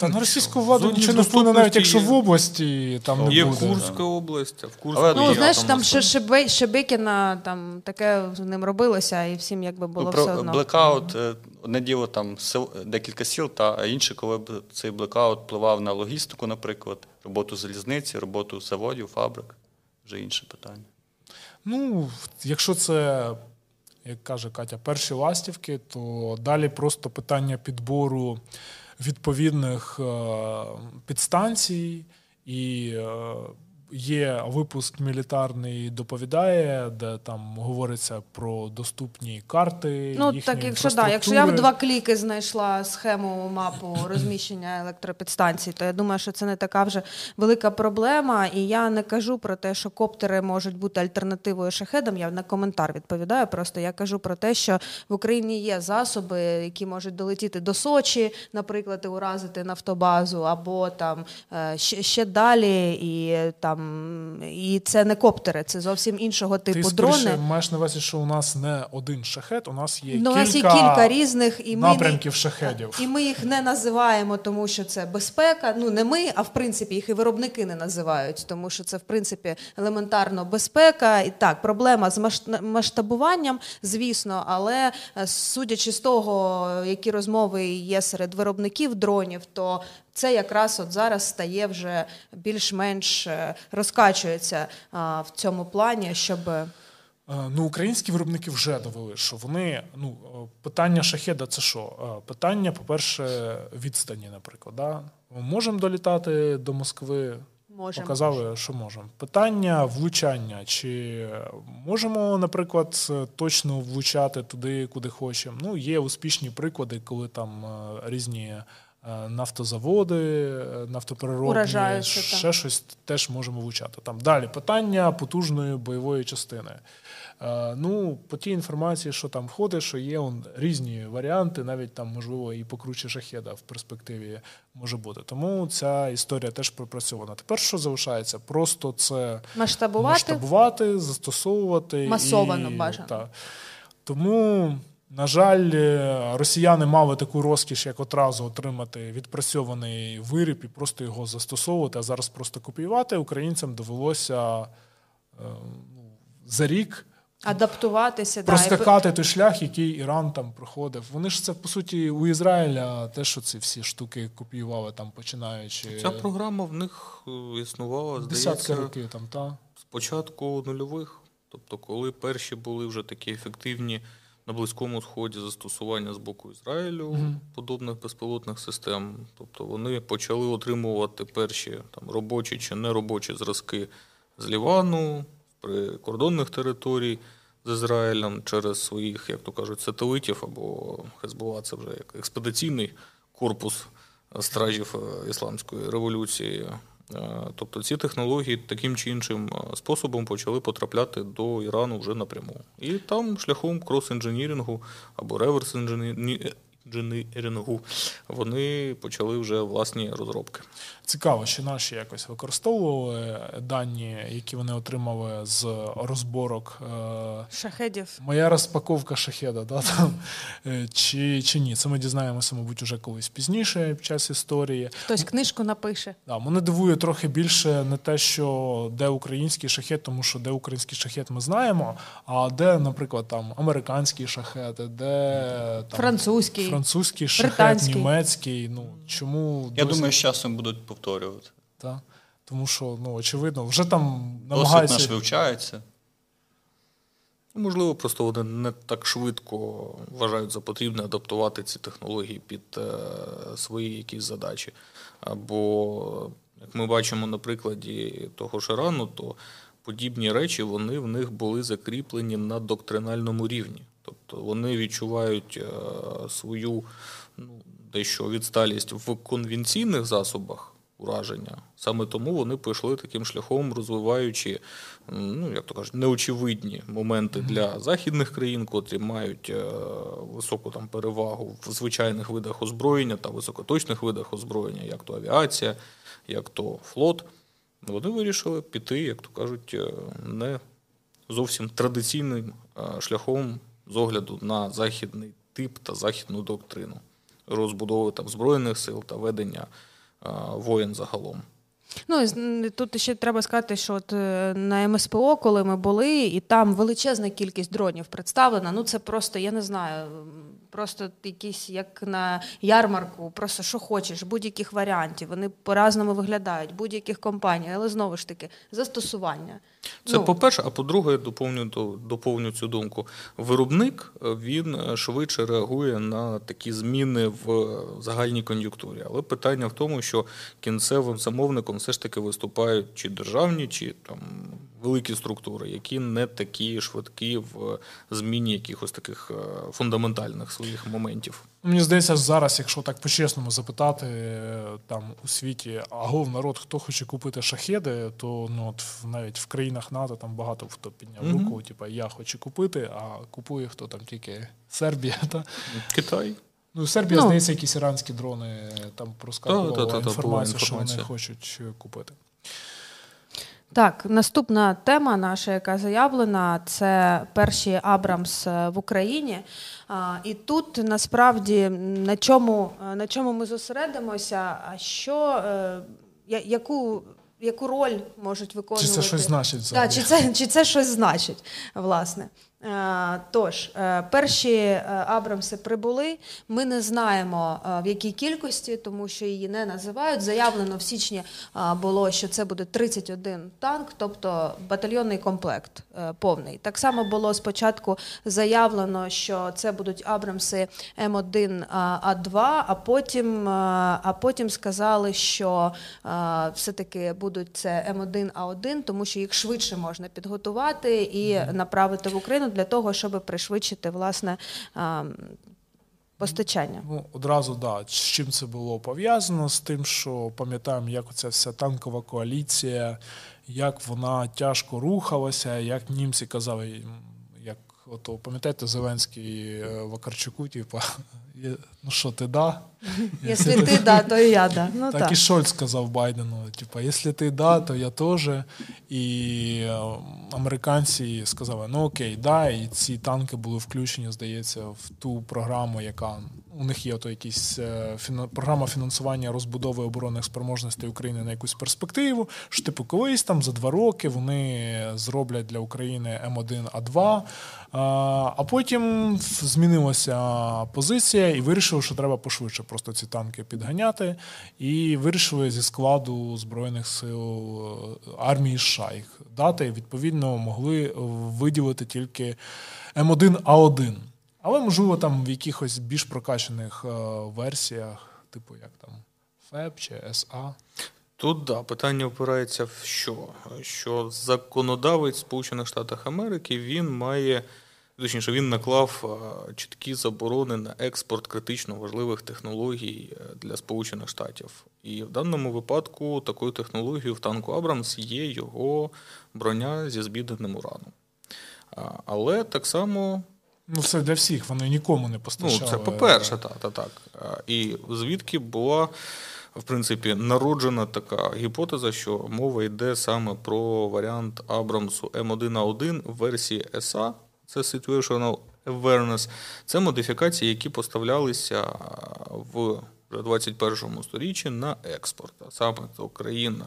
Та на російську владу нічого не вплине, навіть якщо в області там не є буде. Курська область, а в Курську Але, ну, знаєш, там ще Шебе, Шебекіна, там таке з ним робилося, і всім якби було ну, все одно. Блекаут, е, одне діло там сил, декілька сіл, та а інше, коли б цей блекаут впливав на логістику, наприклад, роботу залізниці, роботу заводів, фабрик, вже інше питання. Ну, якщо це. Як каже Катя, перші ластівки, то далі просто питання підбору відповідних е, підстанцій і е, Є випуск мілітарний доповідає, де там говориться про доступні карти. Ну так, якщо да, якщо я в два кліки знайшла схему мапу розміщення електропідстанцій, то я думаю, що це не така вже велика проблема. І я не кажу про те, що коптери можуть бути альтернативою шахедам. Я на коментар відповідаю. Просто я кажу про те, що в Україні є засоби, які можуть долетіти до Сочі, наприклад, і уразити нафтобазу, або там е, ще, ще далі і там там і це не коптери, це зовсім іншого типу Ти, дрони. Ти маєш на увазі, що у нас не один шахет, у нас є ну, кілька, нас є кілька різних і ми напрямків шахедів. І ми їх не називаємо, тому що це безпека. Ну не ми, а в принципі їх і виробники не називають, тому що це в принципі елементарно безпека. І так, проблема з масштабуванням, звісно, але е, судячи з того, які розмови є серед виробників дронів, то це якраз от зараз стає вже більш-менш е, розкачується в цьому плані, щоб. Е, ну, Українські виробники вже довели, що вони ну, е, питання шахеда це що? Питання, по-перше, відстані, наприклад. Да? Можемо долітати до Москви. Можем. Показали, що можемо. Питання влучання. Чи можемо, наприклад, точно влучати туди, куди хочемо? Ну, є успішні приклади, коли там різні е, нафтозаводи, нафтопереробні, ще щось теж можемо вивчати. Там далі питання потужної бойової частини. Е, ну, по тій інформації, що там входить, що є он, різні варіанти, навіть там, можливо, і покруче шахеда в перспективі може бути. Тому ця історія теж пропрацьована. Тепер що залишається? Просто це масштабувати, масштабувати застосовувати масовано і, бажано. Та. Тому. На жаль, росіяни мали таку розкіш, як одразу отримати відпрацьований виріб і просто його застосовувати, а зараз просто копіювати. Українцям довелося е, ну, за рік Адаптуватися проскакати да, той шлях, який Іран там проходив. Вони ж це по суті у Ізраїля теж ці всі штуки копіювали там, починаючи ця програма в них е, існувала десятки років там. Та з початку нульових. Тобто, коли перші були вже такі ефективні на близькому сході застосування з боку Ізраїлю mm-hmm. подобних безпілотних систем, тобто вони почали отримувати перші там робочі чи неробочі зразки з Лівану прикордонних територій з Ізраїлем через своїх, як то кажуть, сателитів або Хезбола, це вже як експедиційний корпус стражів е, ісламської революції. Е, тобто ці технології таким чи іншим е, способом почали потрапляти до Ірану вже напряму. І там шляхом крос-інженірингу або реверс інженерингу вони почали вже власні розробки. Цікаво, що наші якось використовували дані, які вони отримали з розборок е, шахедів. Моя розпаковка шахеда, да, там, е, чи чи ні. Це ми дізнаємося, мабуть, уже колись пізніше під час історії. Хтось книжку напише. Да, Мене дивує трохи більше не те, що де український шахет, тому що де український шахет ми знаємо, а де, наприклад, там американський шахет, де там, французький французький шахет, німецький. Ну чому я досі... думаю, з часом будуть повторювати. Так. Тому що ну очевидно, вже там намагаються... Досвід наш вивчається. Ну, можливо, просто вони не так швидко вважають за потрібне адаптувати ці технології під е, свої якісь задачі. Або, як ми бачимо на прикладі того ж Ірану, то подібні речі вони в них були закріплені на доктринальному рівні. Тобто вони відчувають е, свою ну, дещо відсталість в конвенційних засобах ураження. Саме тому вони пішли таким шляхом, розвиваючи, ну як то кажуть, неочевидні моменти для західних країн, котрі мають е, високу там перевагу в звичайних видах озброєння та високоточних видах озброєння, як то авіація, як то флот. Вони вирішили піти, як то кажуть, е, не зовсім традиційним шляхом з огляду на західний тип та західну доктрину розбудови там збройних сил та ведення воєн загалом. Ну тут ще треба сказати, що от е, на МСПО, коли ми були, і там величезна кількість дронів представлена. Ну це просто я не знаю просто якісь як на ярмарку, просто що хочеш, будь-яких варіантів. Вони по-разному виглядають, будь-яких компаній, але знову ж таки застосування. Це ну. по-перше, а по-друге, я доповню доповню цю думку. Виробник він швидше реагує на такі зміни в загальній кон'юнктурі. Але питання в тому, що кінцевим замовником все ж таки виступають чи державні, чи там великі структури, які не такі швидкі в зміні якихось таких е, фундаментальних своїх моментів. Мені здається, зараз, якщо так по-чесному запитати там у світі, агов народ, хто хоче купити шахеди, то ну от навіть в країнах НАТО там багато хто підняв mm-hmm. руку, типу, я хочу купити, а купує хто там тільки Сербія та Китай. Ну, Сербія, ну, здається, якісь іранські дрони там проскакувала інформацію, що вони хочуть купити. Так, наступна тема наша, яка заявлена, це перші Абрамс е, в Україні. І тут насправді на чому на чому ми зосередимося, а що е, яку яку роль можуть виконувати? Чи це щось значить? Так, чи це чи це щось значить, власне? Е, тож, е, перші е, Абрамси прибули. Ми не знаємо в якій кількості, тому що її не називають. Заявлено в січні було, що це буде 31 танк, тобто батальйонний комплект повний. Так само було спочатку заявлено, що це будуть Абрамси М1 А2, а потім а потім сказали, що все-таки будуть це М1 А1, тому що їх швидше можна підготувати і направити в Україну для того, щоб пришвидшити власне постачання. Ну, одразу да. З чим це було пов'язано? З тим, що пам'ятаємо, як оця вся танкова коаліція, як вона тяжко рухалася, як німці казали, ото пам'ятаєте, Зеленський е, Вакарчуку, типу, *laughs* ну що, ти да? *laughs* Якщо ти да, то і я да. Ну, так, так і Шольц сказав Байдену: типа, якщо ти да, то я теж. І е, американці сказали: ну окей, да, і ці танки були включені, здається, в ту програму, яка у них є то якісь е, фіна, програма фінансування розбудови оборонних спроможностей України на якусь перспективу. Що типу, колись там за два роки вони зроблять для України М1А2. А потім змінилася позиція і вирішили, що треба пошвидше просто ці танки підганяти. І вирішили зі складу Збройних сил е, армії США їх дати. Відповідно, могли виділити тільки М1А1. Але, можливо, там в якихось більш прокачаних е, версіях, типу як там ФЕП чи СА. Тут да, питання опирається в що? Що законодавець Сполучених Штатів Америки він має, точніше, він наклав чіткі заборони на експорт критично важливих технологій е, для Сполучених Штатів. І в даному випадку такою технологією в танку Абрамс є його броня зі збідненим ураном. Але так само. Ну, це для всіх, вони нікому не постачали. Ну, це по-перше, так, так, так. І звідки була в принципі, народжена така гіпотеза, що мова йде саме про варіант Абрамсу М1А1 в версії SA, це Situational Awareness. Це модифікації, які поставлялися в 21 сторіччі на експорт, а саме до країн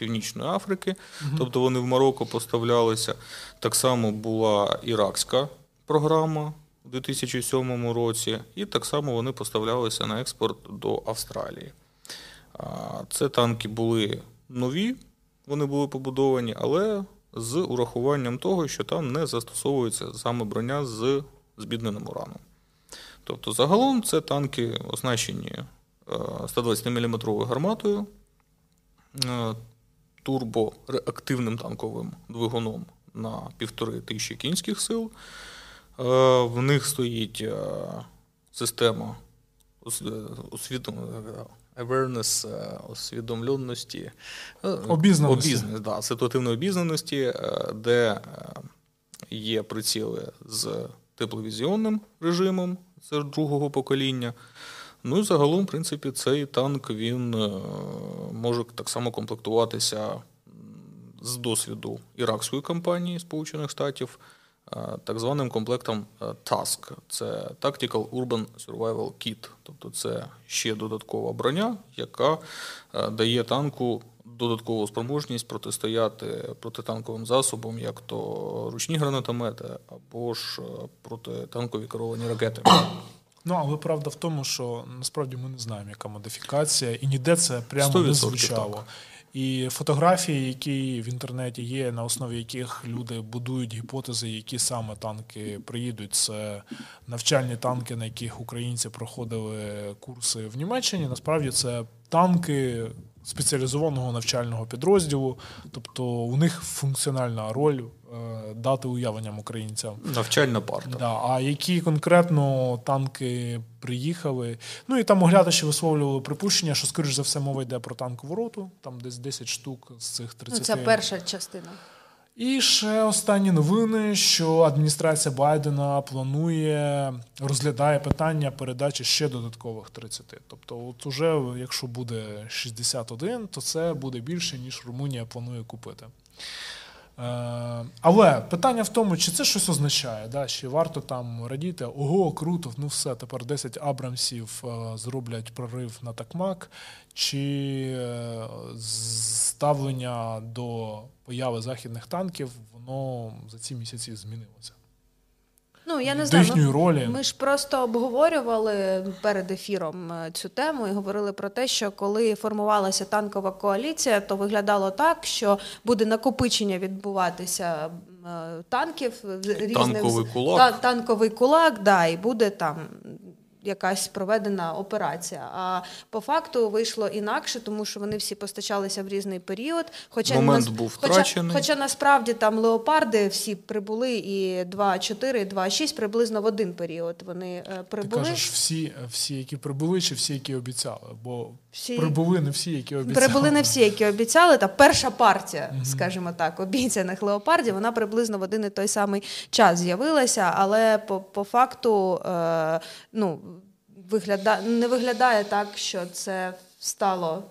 Північної Африки, тобто вони в Марокко поставлялися. Так само була іракська програма у 2007 році, і так само вони поставлялися на експорт до Австралії. Це танки були нові, вони були побудовані, але з урахуванням того, що там не застосовується саме броня з збідненим ураном. Тобто, загалом це танки оснащені 120-мм гарматою, турбореактивним танковим двигуном на півтори тисячі кінських сил. Е, в них стоїть е, система awareness, е, освідомленості, обізнаності. Обізнаності, да, ситуативної обізнаності, де є приціли з тепловізіонним режимом, це другого покоління. Ну і загалом, в принципі, цей танк він може так само комплектуватися з досвіду іракської кампанії Сполучених Штатів. Е, так званим комплектом е, TASC. Це Tactical Urban Survival Kit. Тобто це ще додаткова броня, яка е, дає танку додаткову спроможність протистояти протитанковим засобам, як то ручні гранатомети або ж протитанкові керовані ракети. Ну, але правда в тому, що насправді ми не знаємо, яка модифікація, і ніде це прямо не звучало. Так. І фотографії, які в інтернеті є, на основі яких люди будують гіпотези, які саме танки приїдуть. Це навчальні танки, на яких українці проходили курси в Німеччині. Насправді це танки спеціалізованого навчального підрозділу, тобто у них функціональна роль е, дати уявленням українцям. Навчальна парта. Да, А які конкретно танки приїхали? Ну і там оглядачі висловлювали припущення, що, скоріш за все, мова йде про танкову роту, там десь 10 штук з цих 30. Ну, Це перша частина. І ще останні новини, що адміністрація Байдена планує розглядає питання передачі ще додаткових 30. Тобто, от уже якщо буде 61, то це буде більше ніж Румунія планує купити. Е, але питання в тому, чи це щось означає, да? чи варто там радіти, ого, круто, ну все, тепер 10 Абрамсів е, зроблять прорив на такмак, чи е, ставлення до появи західних танків, воно за ці місяці змінилося. Ну, я не знаю, ми, ролі. Ми ж просто обговорювали перед ефіром е, цю тему і говорили про те, що коли формувалася танкова коаліція, то виглядало так, що буде накопичення відбуватися е, танків різних танковий кулак. Та, танковий кулак, да, і буде там якась проведена операція. А по факту вийшло інакше, тому що вони всі постачалися в різний період. Хоча Момент нас, був Хоча, втрачений. хоча насправді там леопарди всі прибули, і 2-4, і 2-6 приблизно в один період вони е, Ти прибули. кажеш, всі, всі, які прибули, чи всі, які обіцяли? Бо Всі- прибули не всі, які обіцяли. Прибули не всі, які обіцяли. Та перша партія, скажімо так, обіцяних леопардів, вона приблизно в один і той самий час з'явилася, але по, по факту е, ну, вигляда, не виглядає так, що це стало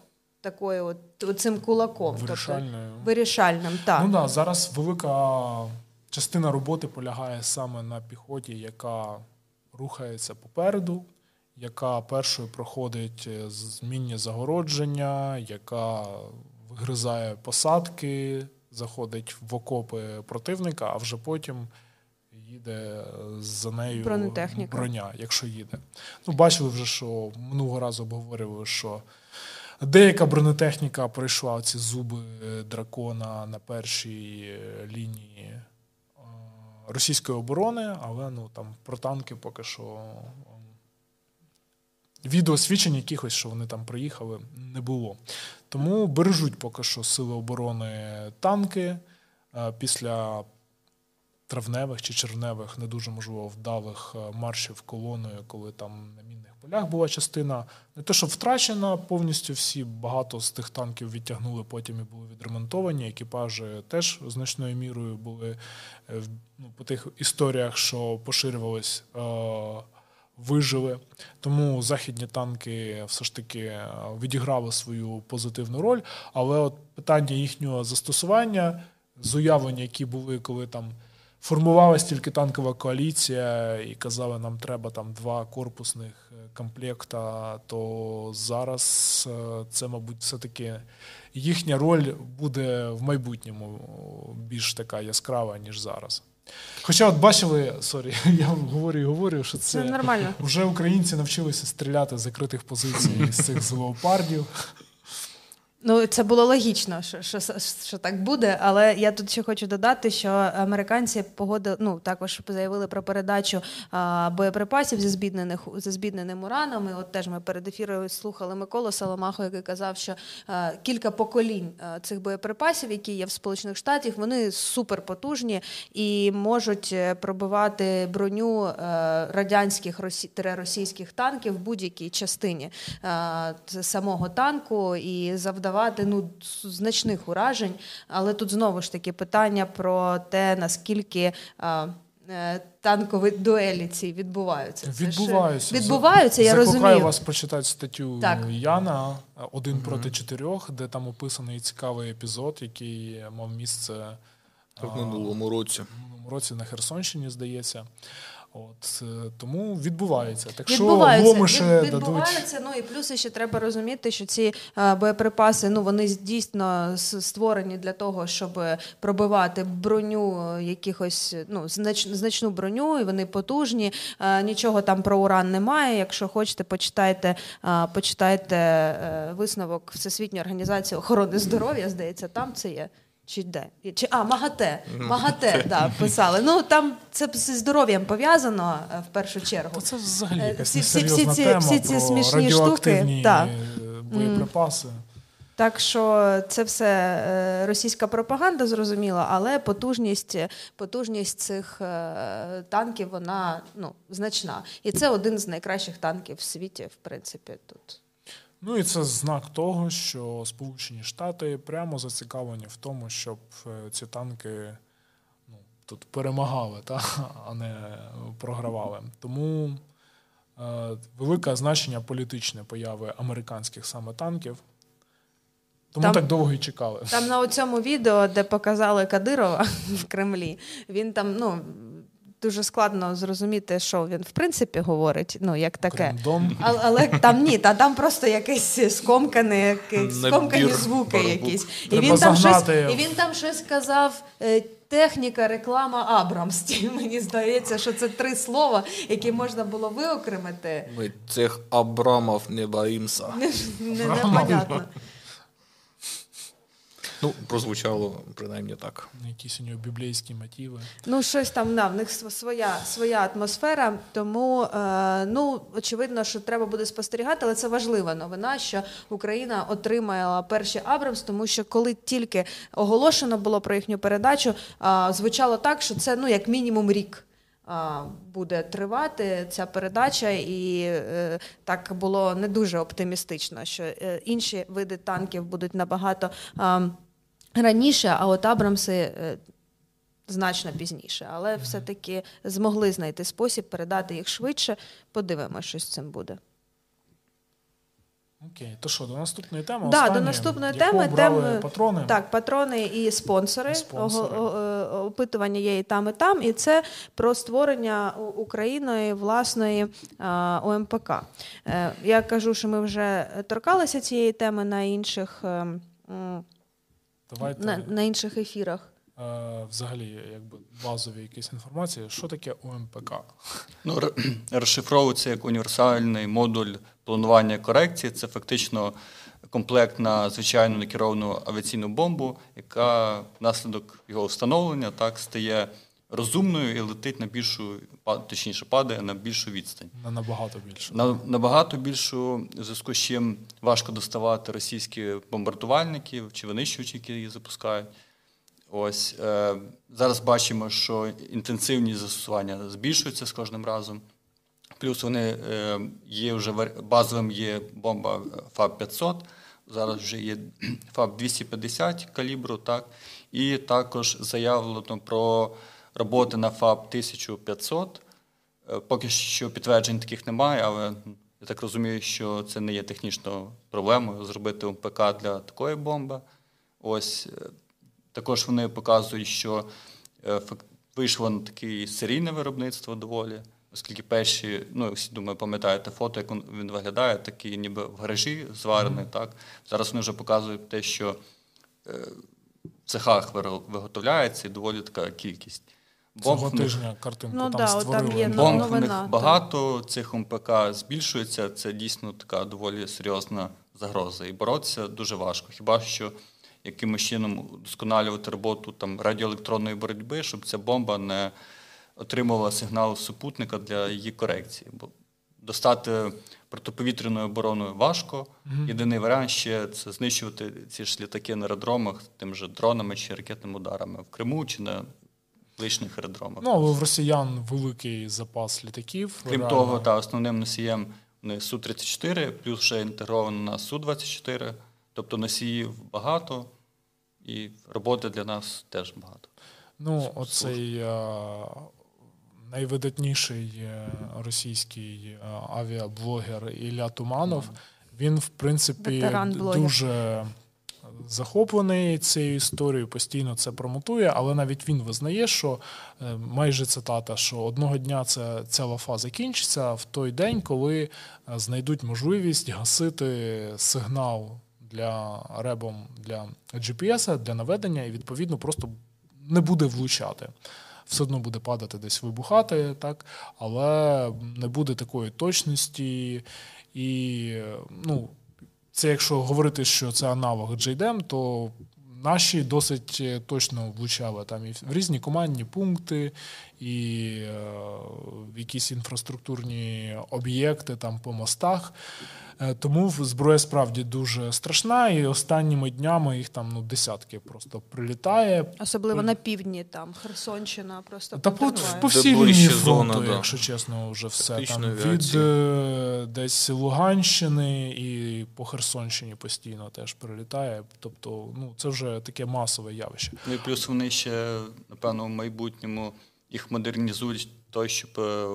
такою от, цим кулаком. Вирішальною. Тобто, вирішальним. Так. Ну да, зараз велика частина роботи полягає саме на піхоті, яка рухається попереду, яка першою проходить е, змінні загородження, яка вигризає посадки, заходить в окопи противника, а вже потім їде за нею Бронетехніка. броня, якщо їде. Ну, бачили вже, що минулого разу обговорювали, що Деяка бронетехніка пройшла ці зуби дракона на першій е, лінії е, російської оборони, але ну там про танки поки що відеосвідчень якихось, що вони там приїхали, не було. Тому бережуть поки що сили оборони танки Е, після травневих чи червневих, не дуже можливо вдалих е, маршів колоною, коли там на мінних полях була частина. Не те, що втрачена повністю всі, багато з тих танків відтягнули, потім і були відремонтовані. Екіпажі теж значною мірою були е, ну, по тих історіях, що поширювались. е, Вижили, тому західні танки все ж таки відіграли свою позитивну роль. Але от питання їхнього застосування з уявлення, які були, коли там формувалась тільки танкова коаліція, і казали, нам треба там два корпусних е, комплекта, то зараз е, це, мабуть, все-таки їхня роль буде в майбутньому більш така яскрава, ніж зараз. Хоча, от бачили, sorry, *laughs* я говорю і говорю, що Це це нормально. вже українці навчилися стріляти з закритих позицій з цих Леопардів. Ну, це було логічно, що, що, що так буде, але я тут ще хочу додати, що американці погодили, ну також заявили про передачу а, боєприпасів зі збіднених зі збідненим ураном. От теж ми перед ефіром слухали Миколу Саламаху, який казав, що а, кілька поколінь а, цих боєприпасів, які є в Сполучених Штатах, вони суперпотужні і можуть е, пробивати броню е, радянських росі, російських танків в будь-якій частині самого танку і завдавати ну, значних уражень. Але тут знову ж таки питання про те, наскільки. е, е, Танкові дуелі ці відбуваються. Це ж- Відбуваються. Відбуваються, я Закликаю розумію. вас прочитати статтю Так. Яна один проти чотирьох, де там описаний цікавий епізод, який мав місце Так, а, минулому році. в минулому році на Херсонщині, здається. От е, тому відбувається. Так що Відбуваються, ломи дадуть. відбуваються. Ну і плюс ще треба розуміти, що ці е, боєприпаси ну вони дійсно створені для того, щоб пробивати броню е, якихось ну знач, значну броню, і вони потужні. Е, Нічого там про уран немає. Якщо хочете, почитайте, е, почитайте е, висновок Всесвітньої організації охорони здоров'я. Здається, там це є. Чи де? Чи а МАГАТЕ. МАГАТЕ, да, писали. Ну там це зі здоров'ям пов'язано е, в першу чергу. Та це взагалі Е, якась всі- всі- всі ці- тема всі ці смішні штуки, так. е, боєприпаси. Так що це все російська пропаганда, зрозуміло, але потужність, потужність цих танків вона ну, значна. І це один з найкращих танків в світі, в принципі, тут. Ну і це знак того, що Сполучені Штати прямо зацікавлені в тому, щоб е, ці танки ну, тут перемагали, та, а не програвали. Тому е, велике значення політичне появи американських саме танків. Тому Там- так довго і чекали. Там на цьому відео, де показали Кадирова *laughs* в Кремлі, він там ну, дуже складно зрозуміти, що він в принципі говорить, ну як таке. Крем-дон. Але, але там ні, та там просто якісь Набір скомкані звуки якісь. І він, там щось, і він там щось сказав. е, Техніка, реклама Абрамсті. *laughs* Мені здається, що це три слова, які можна було виокремити. Ми цих Абрамов не боїмося. Не- Непонятно. Ну, прозвучало принаймні так. Якісь у нього біблійські мотиви. Ну, щось там да, в них своя своя атмосфера, тому е, ну, очевидно, що треба буде спостерігати, але це важлива новина, що Україна отримала перші Абрамс, тому що коли тільки оголошено було про їхню передачу, е, звучало так, що це ну, як мінімум рік. Буде тривати ця передача, і е, так було не дуже оптимістично, що е, інші види танків будуть набагато е, раніше, а от Абрамси е, значно пізніше. Але все-таки змогли знайти спосіб передати їх швидше. Подивимося, що з цим буде. Окей, то що, до наступної теми? Да, Останнє, до наступної теми теми патрони. Так, патрони і спонсори. І спонсори. Опитування є і там, і там. І це про створення Україною власної ОМПК. Е, я кажу, що ми вже торкалися цієї теми на інших ем, Давайте. На, на інших ефірах. Е, взагалі, якби базові якісь інформації, що таке УМПК? Ну, розшифровується як універсальний модуль планування корекції. Це фактично комплект на звичайну накеровану авіаційну бомбу, яка внаслідок його встановлення так стає розумною і летить на більшу, точніше падає на більшу відстань. На набагато більшу. На набагато більшу, в зв'язку з чим важко доставати російські бомбардувальники чи винищувачі, які її запускають. Ось е, зараз бачимо, що інтенсивність застосування збільшується з кожним разом. Плюс вони е, є вже базовим є бомба ФАБ 500, зараз вже є *clears throat* ФАБ 250 калібру, так, і також заявлено про роботи на ФАБ 1500. Е, поки що підтверджень таких немає, але я так розумію, що це не є технічною проблемою зробити МПК для такої бомби. Ось е, також вони показують, що е, вийшло на таке серійне виробництво доволі, оскільки перші, ну всі думаю, пам'ятаєте фото, як він виглядає, такий ніби в гаражі зварений. Так зараз вони вже показують те, що в цехах виготовляється і доволі така кількість. Бомб Цього тижня картинку ну, там да, створили. Там є Бомб новина, них багато, цих МПК збільшується, це дійсно така доволі серйозна загроза. І боротися дуже важко. Хіба що якимось чином удосконалювати роботу там радіоелектронної боротьби, щоб ця бомба не отримувала сигнал супутника для її корекції. Бо достати протиповітряною обороною важко. Mm-hmm. Єдиний варіант ще це знищувати ці ж літаки на аеродромах тим же дронами чи ракетними ударами в Криму чи на лишніх аеродромах. Ну, але в росіян великий запас літаків. Крім реально. того, та основним носієм не Су-34, плюс ще інтегровано на Су-24, тобто носіїв багато, і роботи для нас теж багато. Ну, оцей а, найвидатніший е, російський авіаблогер Ілля Туманов, mm. він, в принципі, дуже захоплений цією історією, постійно це промотує, але навіть він визнає, що е, майже цитата, що одного дня це ця лафа закінчиться в той день, коли е, знайдуть можливість гасити сигнал для ребом для GPS, для наведення, і відповідно просто не буде влучати. Все одно буде падати десь вибухати, так, але не буде такої точності і ну, це якщо говорити, що це аналог JDM, то наші досить е, точно влучали там і в різні командні пункти, і е, якісь інфраструктурні об'єкти там по мостах. Е, тому зброя справді дуже страшна, і останніми днями їх там ну десятки просто прилітає. Особливо на півдні, там Херсонщина, просто та по, по всій лінії фронту, да. якщо чесно, вже все Тактична там від е, десь Луганщини і по Херсонщині постійно теж прилітає. Тобто, ну це вже таке масове явище. Ну і плюс вони ще напевно в майбутньому їх модернізують той, щоб е,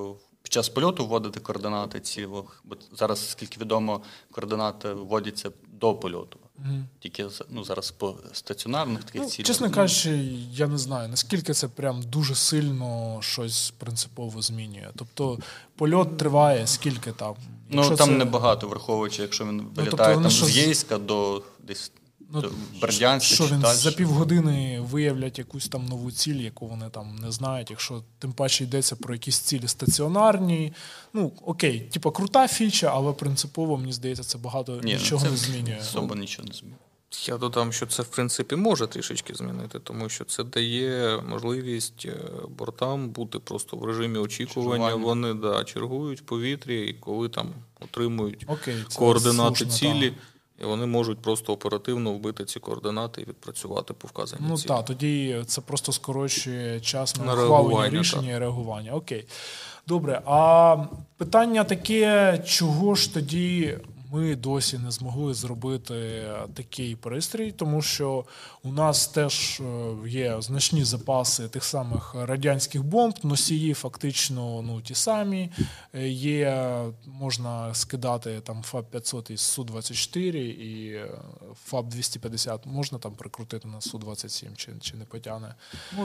під час польоту вводити координати ці, бо зараз, скільки відомо, координати вводяться до польоту. Mm. Тільки ну, зараз по стаціонарних таких ну, цілях. Чесно кажучи, я не знаю, наскільки це прям дуже сильно щось принципово змінює. Тобто польот триває, скільки там. Ну, Якщо ну там це... небагато, враховуючи, якщо він вилітає ну, тобто, там з Єйська до десь Ну, Бердянська що він за півгодини виявлять якусь там нову ціль, яку вони там не знають. Якщо тим паче йдеться про якісь цілі стаціонарні. Ну окей, типа крута фіча, але принципово мені здається, це багато Ні, ну, нічого це не змінює. Особо нічого не змінює. Я додам, що це в принципі може трішечки змінити, тому що це дає можливість е, бортам бути просто в режимі очікування. Чергування. Вони да, чергують в повітрі, і коли там отримують Окей, координати слушно, цілі, так. І вони можуть просто оперативно вбити ці координати і відпрацювати по вказаній Ну цілі. так, тоді це просто скорочує час на, На ухвалення рішення так. і реагування. Окей. Добре. А питання таке, чого ж тоді ми досі не змогли зробити такий пристрій, тому що у нас теж е, є значні запаси тих самих радянських бомб, носії фактично ну, ті самі. Е, Є, можна скидати там ФАБ 500 із Су-24 і е, ФАБ 250 можна там прикрутити на Су-27 чи, чи не потягне.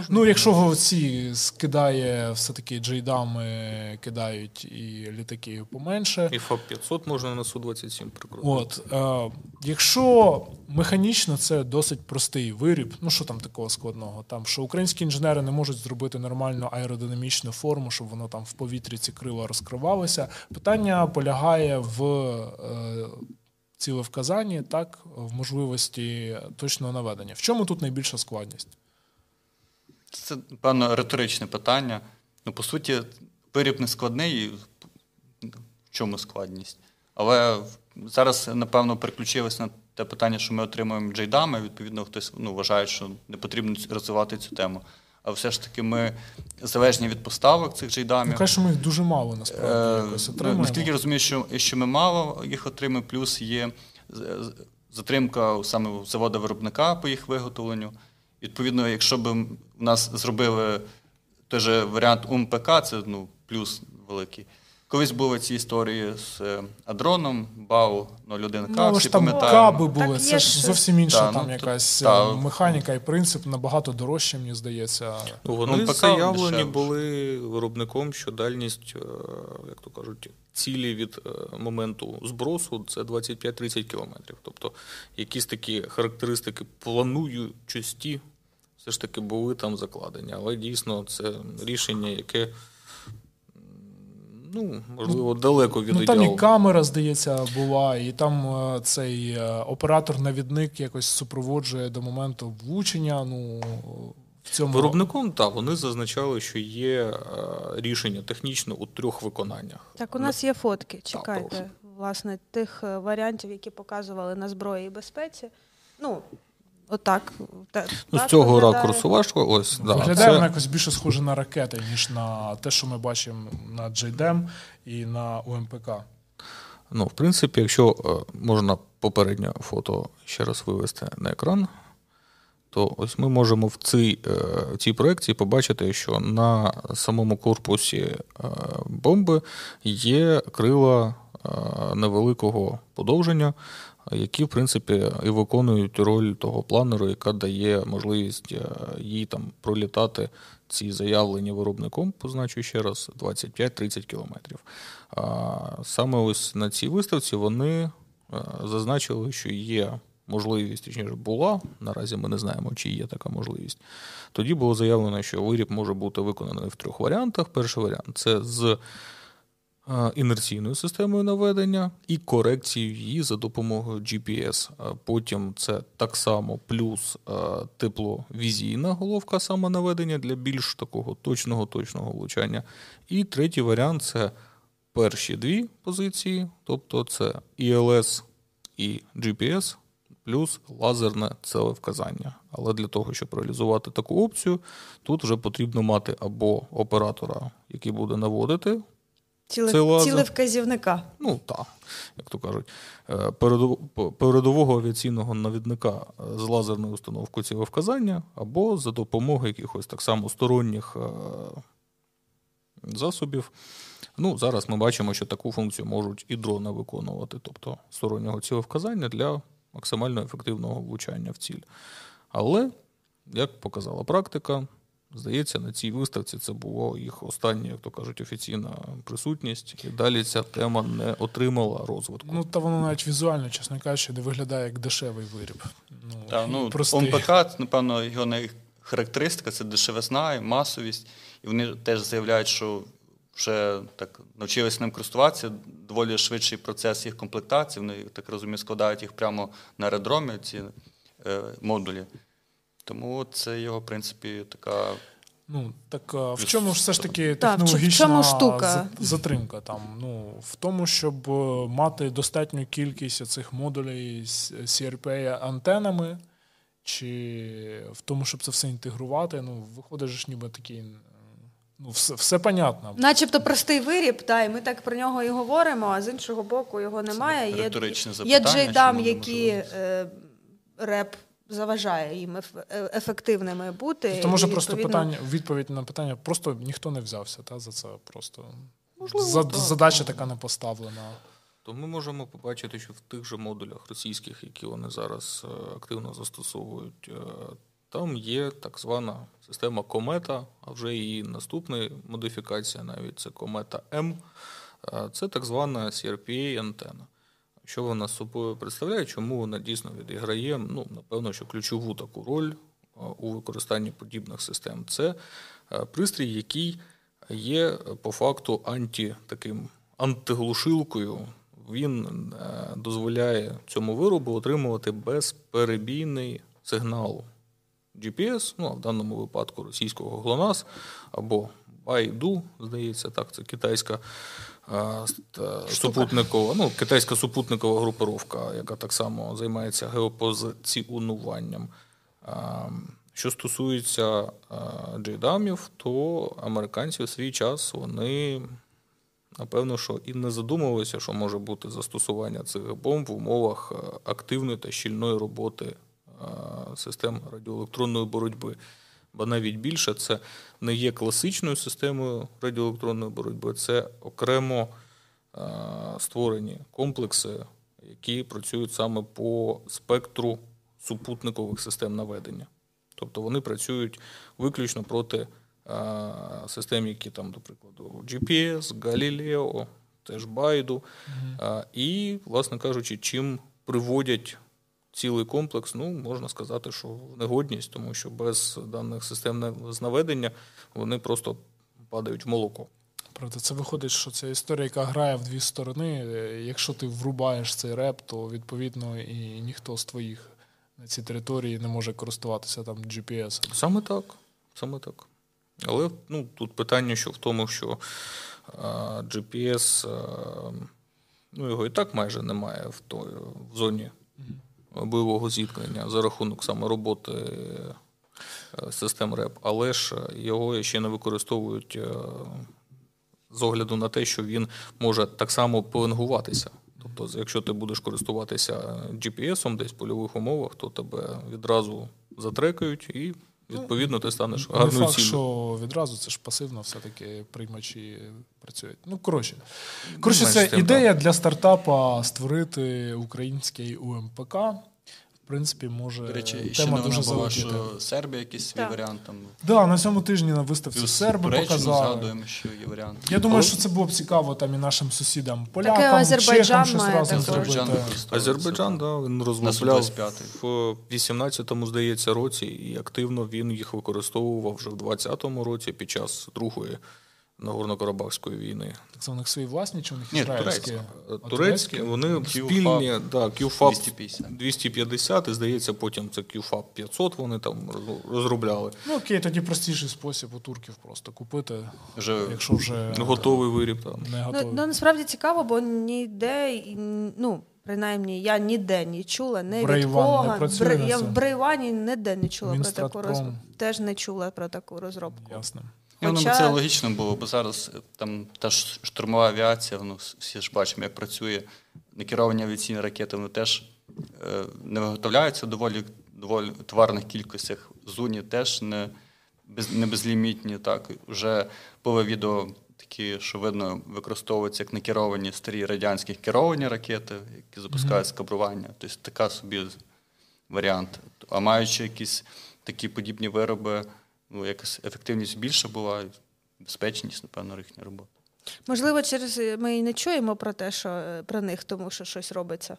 Ну, якщо ці скидає все-таки джейдами, кидають і літаки поменше. І ФАБ-500 можна на Су-27 прикрутити. От, е, якщо механічно це досить простий виріб, ну що там такого складного? Там що українські інженери не можуть зробити нормальну аеродинамічну форму, щоб воно там в повітрі ці крила розкривалися. Питання полягає в е, цілевказанні, так, в можливості точного наведення. В чому тут найбільша складність? Це, певно, риторичне питання. Ну, по суті, виріб не складний, в чому складність? Але зараз, напевно, переключилися на те питання, що ми отримуємо джейдами. Відповідно, хтось ну, вважає, що не потрібно розвивати цю тему. А все ж таки, ми залежні від поставок цих джейдамів. Ну, каже, що ми їх дуже мало насправді Е, якось ну, отримуємо. Наскільки розумію, що, що ми мало їх отримуємо, плюс є затримка саме у заводу виробника по їх виготовленню. Відповідно, якщо б у нас зробили той же варіант УМПК, це ну, плюс великий. Колись були ці історії з е, адроном, БАУ 01К, Ну, але всі пам'ятаємо. каби були, Так це ж зовсім інша Та, там ну, якась та. е, механіка і принцип набагато дорожче, мені здається. Ну, вони Ну, заявлені дешевше. були виробником, що дальність, е, як то кажуть, цілі від моменту збросу це 25-30 кілометрів. Тобто якісь такі характеристики плануючості все ж таки були там закладені. Але дійсно це рішення, яке ну, можливо, далеко від Ну там ідеалу. і камера, здається, була, і там е, цей е, оператор-навідник якось супроводжує до моменту влучення. Ну в цьому Виробником, так, вони зазначали, що є е, рішення технічно у трьох виконаннях. Так, у нас є фотки. Чекайте, власне, тих варіантів, які показували на зброї і безпеці. Ну, отак. Ну, з цього виглядає. ракурсу важко. Ось, да, виглядає це- воно якось більше схоже на ракети, ніж на те, що ми бачимо на JDM і на УМПК. Ну, в принципі, якщо е, можна попереднє фото ще раз вивести на екран, то ось ми можемо в цій, е, в цій проекції побачити, що на самому корпусі е, бомби є крила е, невеликого подовження, які, в принципі, і виконують роль того планеру, яка дає можливість е, їй там пролітати ці заявлені виробником, позначу ще раз, 25-30 кілометрів. Саме ось на цій виставці вони е, зазначили, що є можливість, точніше була, наразі ми не знаємо, чи є така можливість. Тоді було заявлено, що виріб може бути виконаний в трьох варіантах. Перший варіант це з інерційною системою наведення і корекцією її за допомогою GPS. Потім це так само плюс е, тепловізійна головка самонаведення для більш такого точного точного влучання. І третій варіант це перші дві позиції, тобто це ILS і GPS. Плюс лазерне целевказання. Але для того, щоб реалізувати таку опцію, тут вже потрібно мати або оператора, який буде наводити Ціле, Це лазер. цілевказівника. Ну так, як то кажуть, е, передового авіаційного навідника е, з лазерною установкою цілевказання, або за допомогою якихось так само сторонніх е, засобів. Ну, зараз ми бачимо, що таку функцію можуть і дрони виконувати, тобто стороннього цілевказання для максимально ефективного влучання в ціль. Але, як показала практика, здається, на цій виставці це було їх остання, як то кажуть, офіційна присутність, і далі ця тема не отримала розвитку. Ну та воно навіть візуально, чесно кажучи, не виглядає як дешевий виріб. Ну, Та, ну, простий. ОМПК, напевно, його най- характеристика це дешевизна і масовість. І вони теж заявляють, що вже так навчилися ним користуватися, доволі швидший процес їх комплектації. Вони, так розумію, складають їх прямо на аеродромі, ці е, модулі. Тому це його, в принципі, така. Ну так а, в чому ж все ж таки Так, в чому технологічна штука? затримка там? Ну в тому, щоб е, мати достатню кількість цих модулей з CRP антенами, чи в тому, щоб це все інтегрувати. Ну, виходить ж ніби такий. Ну, все, все понятно. Начебто простий виріб, та, і ми так про нього і говоримо, а з іншого боку його немає. Є, риторичне є джейдам, які е, реп заважає їм е, ефективними бути. Тому що просто відповідно, питання, відповідь на питання просто ніхто не взявся та, за це. Просто Можливо, За- так. задача така не поставлена. То ми можемо побачити, що в тих же модулях російських, які вони зараз е, активно застосовують, е, там є так звана система комета, а вже її наступна модифікація, навіть це комета М. Це так звана CRPA антена. Що вона собою представляє, чому вона дійсно відіграє, ну, напевно, що ключову таку роль у використанні подібних систем. Це е, пристрій, який є е, по факту анті таким антиглушилкою. Він е, дозволяє цьому виробу отримувати безперебійний сигнал GPS, ну а в даному випадку російського GLONASS або Baidu, здається, так, це китайська супутникова, ну, китайська супутникова групировка, яка так само займається геопозиціонуванням. Е, Що стосується е, джейдамів, то американці в свій час вони напевно, що і не задумувалися, що може бути застосування цих бомб в умовах е, активної та щільної роботи е, систем радіоелектронної боротьби. Бо навіть більше це не є класичною системою радіоелектронної боротьби, це окремо е, створені комплекси, які працюють саме по спектру супутникових систем наведення. Тобто вони працюють виключно проти е, систем, які там, до прикладу, GPS, Galileo, теж Байду. Е, І, власне кажучи, чим приводять цілий комплекс, ну, можна сказати, що негодність, тому що без даних систем на- з наведення вони просто падають в молоко. Правда, це виходить, що це історія, яка грає в дві сторони. Е, Якщо ти врубаєш цей реп, то відповідно і ніхто з твоїх на цій території не може користуватися там GPS. Саме так. Саме так. Але ну, тут питання що в тому, що а, GPS, а, ну, його і так майже немає в, той, в зоні бойового зіткнення за рахунок саме роботи е, систем РЕП, але ж його ще не використовують е, з огляду на те, що він може так само пеленгуватися. Тобто, якщо ти будеш користуватися GPS-ом десь в польових умовах, то тебе відразу затрекають і відповідно ти станеш Не гарною факт, що відразу це ж пасивно все-таки приймачі працюють. Ну, коротше. Коротше, це ідея для стартапа створити український УМПК. В принципі, може До речі, ще тема новина дуже була, що Сербія якийсь свій Так. варіант там. Да, на цьому тижні на виставці Плюс серби Туреччину показали. згадуємо, що є варіант. Я думаю, що це було б цікаво там і нашим сусідам, полякам, Азербайджан чехам щось має разом також. зробити. Азербайджан да, він розмовляв в 18-му, здається, році, і активно він їх використовував вже в 20-му році під час другої Нагорно-Карабахської війни. Так це у них свої власні чи у них Ні, ізраїльські? Турецькі, вони спільні, да, QFAP 250. 250, і здається, потім це QFAP 500 вони там розробляли. Ну окей, тоді простіший спосіб у турків просто купити, Вже якщо вже Готовий виріб там. не Ну, ну, насправді цікаво, бо ніде, ну, принаймні, я ніде не чула, не від Брейван не кого. Бре- я в? Брейвані ніде не чула про таку розробку. Теж не чула про таку розробку. Ясно. Хоча- б це логічно було, бо зараз е, там та ж штурмова авіація, ну, всі ж бачимо, як працює. Некеровані авіаційні ракети, вони теж е, не виготовляються доволі, доволі товарних кількостях. Зуні теж не, без, не безлімітні. Так. Вже було відео такі, що видно, використовуються як некеровані старі радянські керовані ракети, які запускають скабрування. Тобто така собі варіант. А маючи якісь такі подібні вироби, ну, якась ефективність більша була, і безпечність, напевно, їхня робота. Можливо, через ми і не чуємо про те, що е, про них, тому що щось робиться.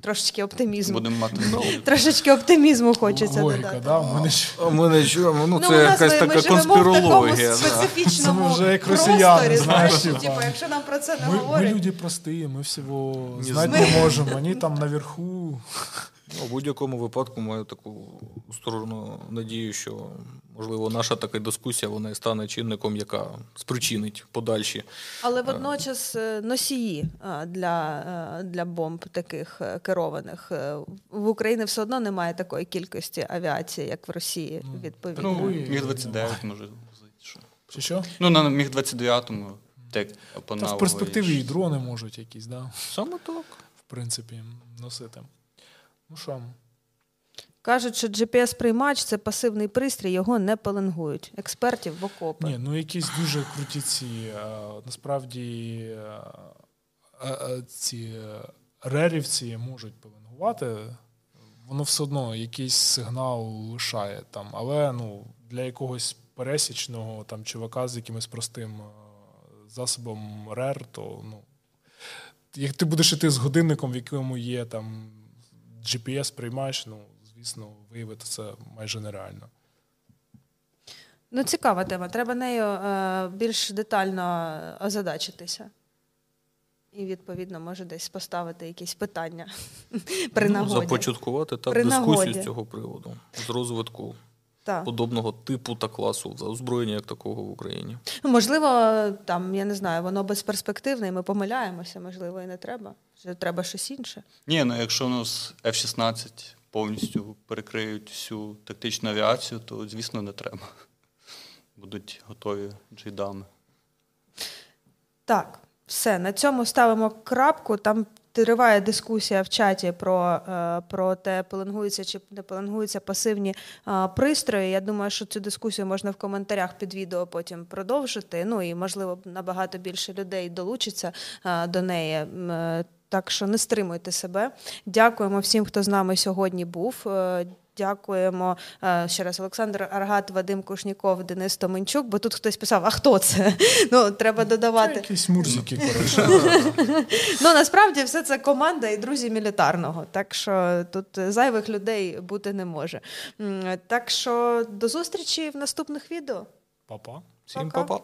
Трошечки оптимізму. Будемо мати надію. Трошечки оптимізму хочеться Логіка, додати. да? в мене ж А ми не чуємо, ну Ну, це у нас якась ми, ми така живемо в такому конспірологія. да. специфічному Це ми вже як просторі, росіяни, знаєш, знаєш, типу, типа. якщо нам про це не ми, мы говорять. люди простые, мы всего Не знать знаю. не можем. Они там наверху. Ну, У будь-якому випадку маю таку сторону надію, що можливо наша така дискусія вона і стане чинником, яка спричинить подальші. Але водночас е, носії е, для, е, для бомб таких е, керованих е, в Україні все одно немає такої кількості авіації, як в Росії. Ну, Відповідно. ну, Міг 29 може возити. що. Чи що? Ну, на міг 29-му тек по Та в перспективі і дрони можуть якісь, да, Саме так. в принципі, носити. Ну що, Кажуть, що GPS-приймач це пасивний пристрій, його не пеленгують. Експертів в окопи. ні, ну якісь дуже круті ці, е, насправді, е, е, ці рерівці можуть пеленгувати. Воно все одно якийсь сигнал лишає там, але ну, для якогось пересічного там чувака з якимось простим засобом рер, то ну, як ти будеш іти з годинником, в якому є там GPS приймач, ну, звісно, виявити це майже нереально. Ну, цікава тема. Треба нею е, більш детально озадачитися. І, відповідно, може десь поставити якісь питання *laughs* при Ну, нагоді. започаткувати так При дискусію нагоді. з цього приводу, з розвитку Так. подобного типу та класу озброєння як такого в Україні. Ну, Можливо, там, я не знаю, воно безперспективне, і ми помиляємося, можливо, і не треба. Треба щось інше. Ні, ну якщо у нас F-16 повністю перекриють всю тактичну авіацію, то, звісно, не треба. Будуть готові джейдами. Так, все, на цьому ставимо крапку. Там триває дискусія в чаті про, е, про те, пеленгуються чи не пеленгуються пасивні е, пристрої. Я думаю, що цю дискусію можна в коментарях під відео потім продовжити. Ну і можливо набагато більше людей долучиться е, до неї. Так що не стримуйте себе. Дякуємо всім, хто з нами сьогодні був. Е, Дякуємо е, ще раз Олександр Аргат, Вадим Кушніков, Денис Томенчук, бо тут хтось писав: а хто це? *laughs* Ну, треба Це додавати. якісь мурзики, коротше. *laughs* Ну насправді все це команда і друзі мілітарного. Так що тут зайвих людей бути не може. Так що до зустрічі в наступних відео. Па-па. Всім па-па.